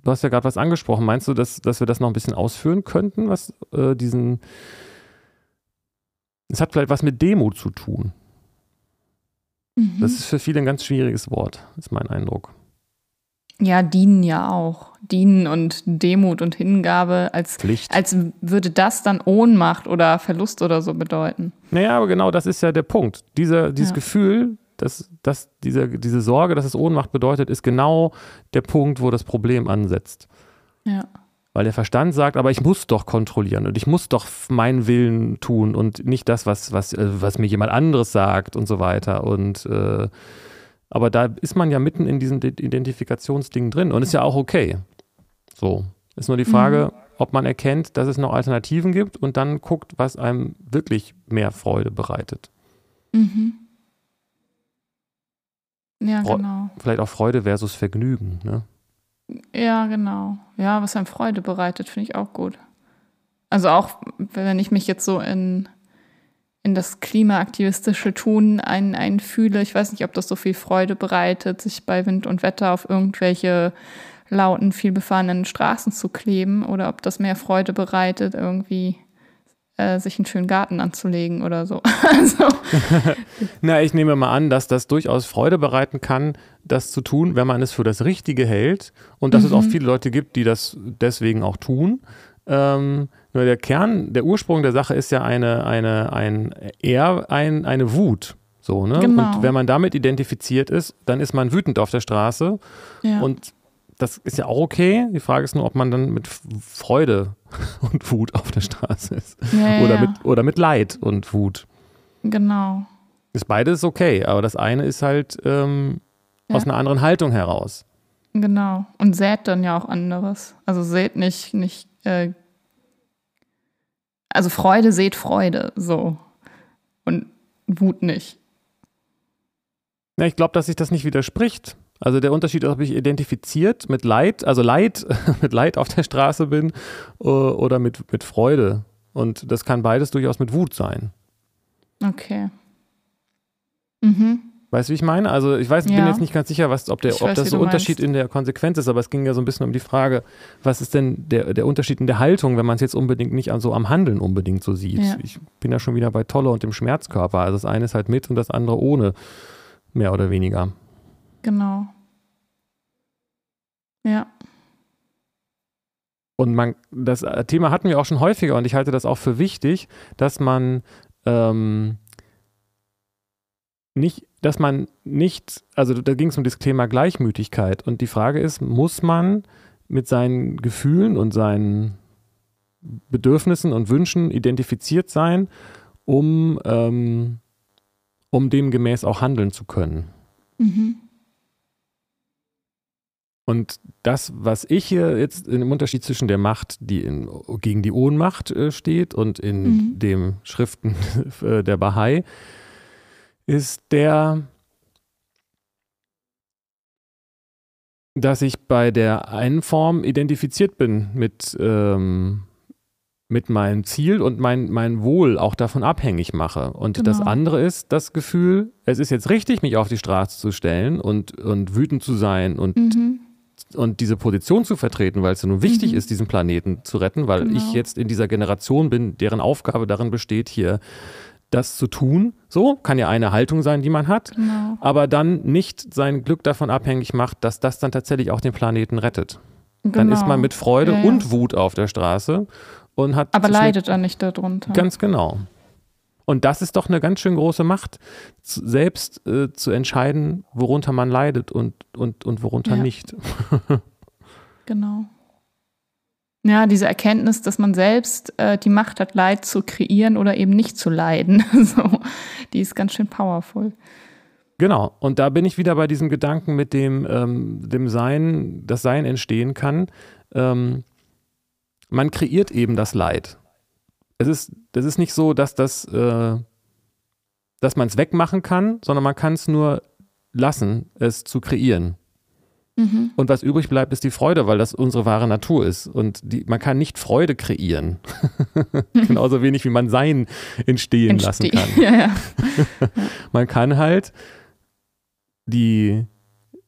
du hast ja gerade was angesprochen. Meinst du, dass, dass wir das noch ein bisschen ausführen könnten, was äh, diesen. Es hat vielleicht was mit Demut zu tun. Mhm. Das ist für viele ein ganz schwieriges Wort, ist mein Eindruck. Ja, dienen ja auch. Dienen und Demut und Hingabe als Pflicht. Als würde das dann Ohnmacht oder Verlust oder so bedeuten. Naja, aber genau das ist ja der Punkt. Dieser, dieses ja. Gefühl, dass, dass diese, diese Sorge, dass es Ohnmacht bedeutet, ist genau der Punkt, wo das Problem ansetzt. Ja. Weil der Verstand sagt, aber ich muss doch kontrollieren und ich muss doch meinen Willen tun und nicht das, was, was, äh, was mir jemand anderes sagt und so weiter. Und äh, aber da ist man ja mitten in diesem Identifikationsding drin und ist ja auch okay. So. Ist nur die Frage, mhm. ob man erkennt, dass es noch Alternativen gibt und dann guckt, was einem wirklich mehr Freude bereitet. Mhm. Ja, Fre genau. Vielleicht auch Freude versus Vergnügen, ne? Ja, genau. Ja, was einem Freude bereitet, finde ich auch gut. Also auch, wenn ich mich jetzt so in in das klimaaktivistische Tun ein, einfühle. Ich weiß nicht, ob das so viel Freude bereitet, sich bei Wind und Wetter auf irgendwelche lauten, viel befahrenen Straßen zu kleben oder ob das mehr Freude bereitet, irgendwie äh, sich einen schönen Garten anzulegen oder so. [laughs] also. Na, ich nehme mal an, dass das durchaus Freude bereiten kann, das zu tun, wenn man es für das Richtige hält und dass mhm. es auch mhm. viele Leute gibt, die das deswegen auch tun. Ähm, nur der Kern, der Ursprung der Sache ist ja eine, eine, ein, eher ein, eine Wut. So, ne? Genau. Und wenn man damit identifiziert ist, dann ist man wütend auf der Straße. Ja. Und das ist ja auch okay. Die Frage ist nur, ob man dann mit Freude [laughs] und Wut auf der Straße ist. Ja, oder, ja. Mit, oder mit Leid und Wut. Genau. Ist beides okay, aber das eine ist halt ähm, aus einer anderen Haltung heraus. Genau. Und sät dann ja auch anderes. Also sät nicht, nicht äh, also Freude sät Freude, so. Und Wut nicht. Ja, ich glaube, dass sich das nicht widerspricht. Also der Unterschied ist, ob ich identifiziert mit Leid, also Leid, [laughs] mit Leid auf der Straße bin oder mit, mit Freude. Und das kann beides durchaus mit Wut sein. Okay. Mhm. Weißt du, wie ich meine? Also ich weiß, ja. bin jetzt nicht ganz sicher, was, ob, der, ob das so Unterschied in der Konsequenz ist, aber es ging ja so ein bisschen um die Frage, was ist denn der, der Unterschied in der Haltung, wenn man es jetzt unbedingt nicht so am Handeln unbedingt so sieht. Ja. Ich bin ja schon wieder bei Tolle und dem Schmerzkörper. Also das eine ist halt mit und das andere ohne mehr oder weniger. Genau. Ja. Und man, das Thema hatten wir auch schon häufiger und ich halte das auch für wichtig, dass man ähm, nicht, dass man nicht, also da ging es um das Thema Gleichmütigkeit und die Frage ist, muss man mit seinen Gefühlen und seinen Bedürfnissen und Wünschen identifiziert sein, um ähm, um demgemäß auch handeln zu können. Mhm. Und das, was ich hier jetzt im Unterschied zwischen der Macht, die in, gegen die Ohnmacht äh, steht und in mhm. den Schriften [laughs] äh, der Bahai, ist der, dass ich bei der einen Form identifiziert bin mit ähm, mit meinem Ziel und mein, mein Wohl auch davon abhängig mache. Und genau. das andere ist das Gefühl, es ist jetzt richtig, mich auf die Straße zu stellen und, und wütend zu sein und, mhm. und diese Position zu vertreten, weil es ja nun wichtig mhm. ist, diesen Planeten zu retten, weil genau. ich jetzt in dieser Generation bin, deren Aufgabe darin besteht, hier das zu tun. So kann ja eine Haltung sein, die man hat, genau. aber dann nicht sein Glück davon abhängig macht, dass das dann tatsächlich auch den Planeten rettet. Genau. Dann ist man genau. mit Freude ja, ja. und Wut auf der Straße und hat. Aber leidet er nicht darunter. Ganz genau. Und das ist doch eine ganz schön große Macht, selbst äh, zu entscheiden, worunter man leidet und, und, und worunter ja. nicht. [laughs] genau. Ja, diese Erkenntnis, dass man selbst äh, die Macht hat, Leid zu kreieren oder eben nicht zu leiden, [laughs] so, die ist ganz schön powerful. Genau, und da bin ich wieder bei diesem Gedanken mit dem, ähm, dem Sein, das Sein entstehen kann. Ähm, man kreiert eben das Leid. Es ist, das ist nicht so, dass das, äh, dass man es wegmachen kann, sondern man kann es nur lassen, es zu kreieren. Mhm. Und was übrig bleibt, ist die Freude, weil das unsere wahre Natur ist. Und die, man kann nicht Freude kreieren. [laughs] Genauso wenig, wie man Sein entstehen Entste lassen kann. [laughs] ja, ja. [laughs] man kann halt die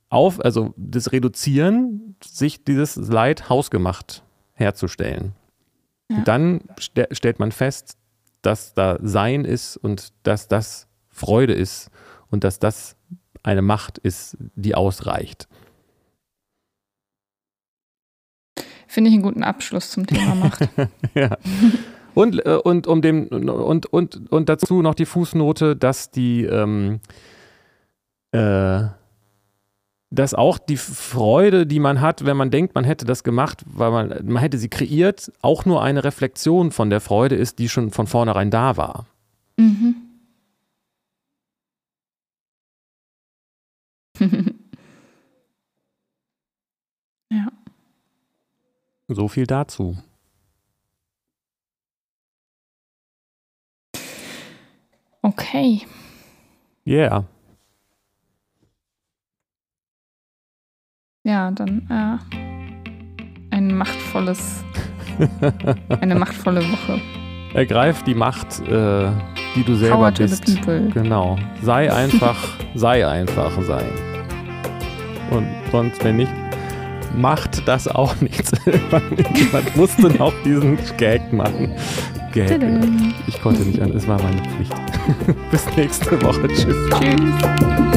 auf, also das Reduzieren, sich dieses Leid hausgemacht herzustellen. Ja. dann st stellt man fest, dass da Sein ist und dass das Freude ist und dass das eine Macht ist, die ausreicht. Finde ich einen guten Abschluss zum Thema Macht. [laughs] ja. Und, äh, und, um dem, und, und, und dazu noch die Fußnote, dass die ähm, äh, dass auch die Freude, die man hat, wenn man denkt, man hätte das gemacht, weil man, man hätte sie kreiert, auch nur eine Reflexion von der Freude ist, die schon von vornherein da war. Mhm. [laughs] ja. So viel dazu. Okay. Yeah. Ja, dann äh, ein machtvolles, [laughs] eine machtvolle Woche. Ergreif die Macht, äh, die du selber Power bist. Genau. Sei [laughs] einfach, sei einfach sein. Und sonst, wenn nicht, macht das auch nichts. [laughs] man, man musste noch diesen Gag machen. Gag. Ich konnte nicht an, es war meine Pflicht. [laughs] Bis nächste Woche. Tschüss. Tschüss.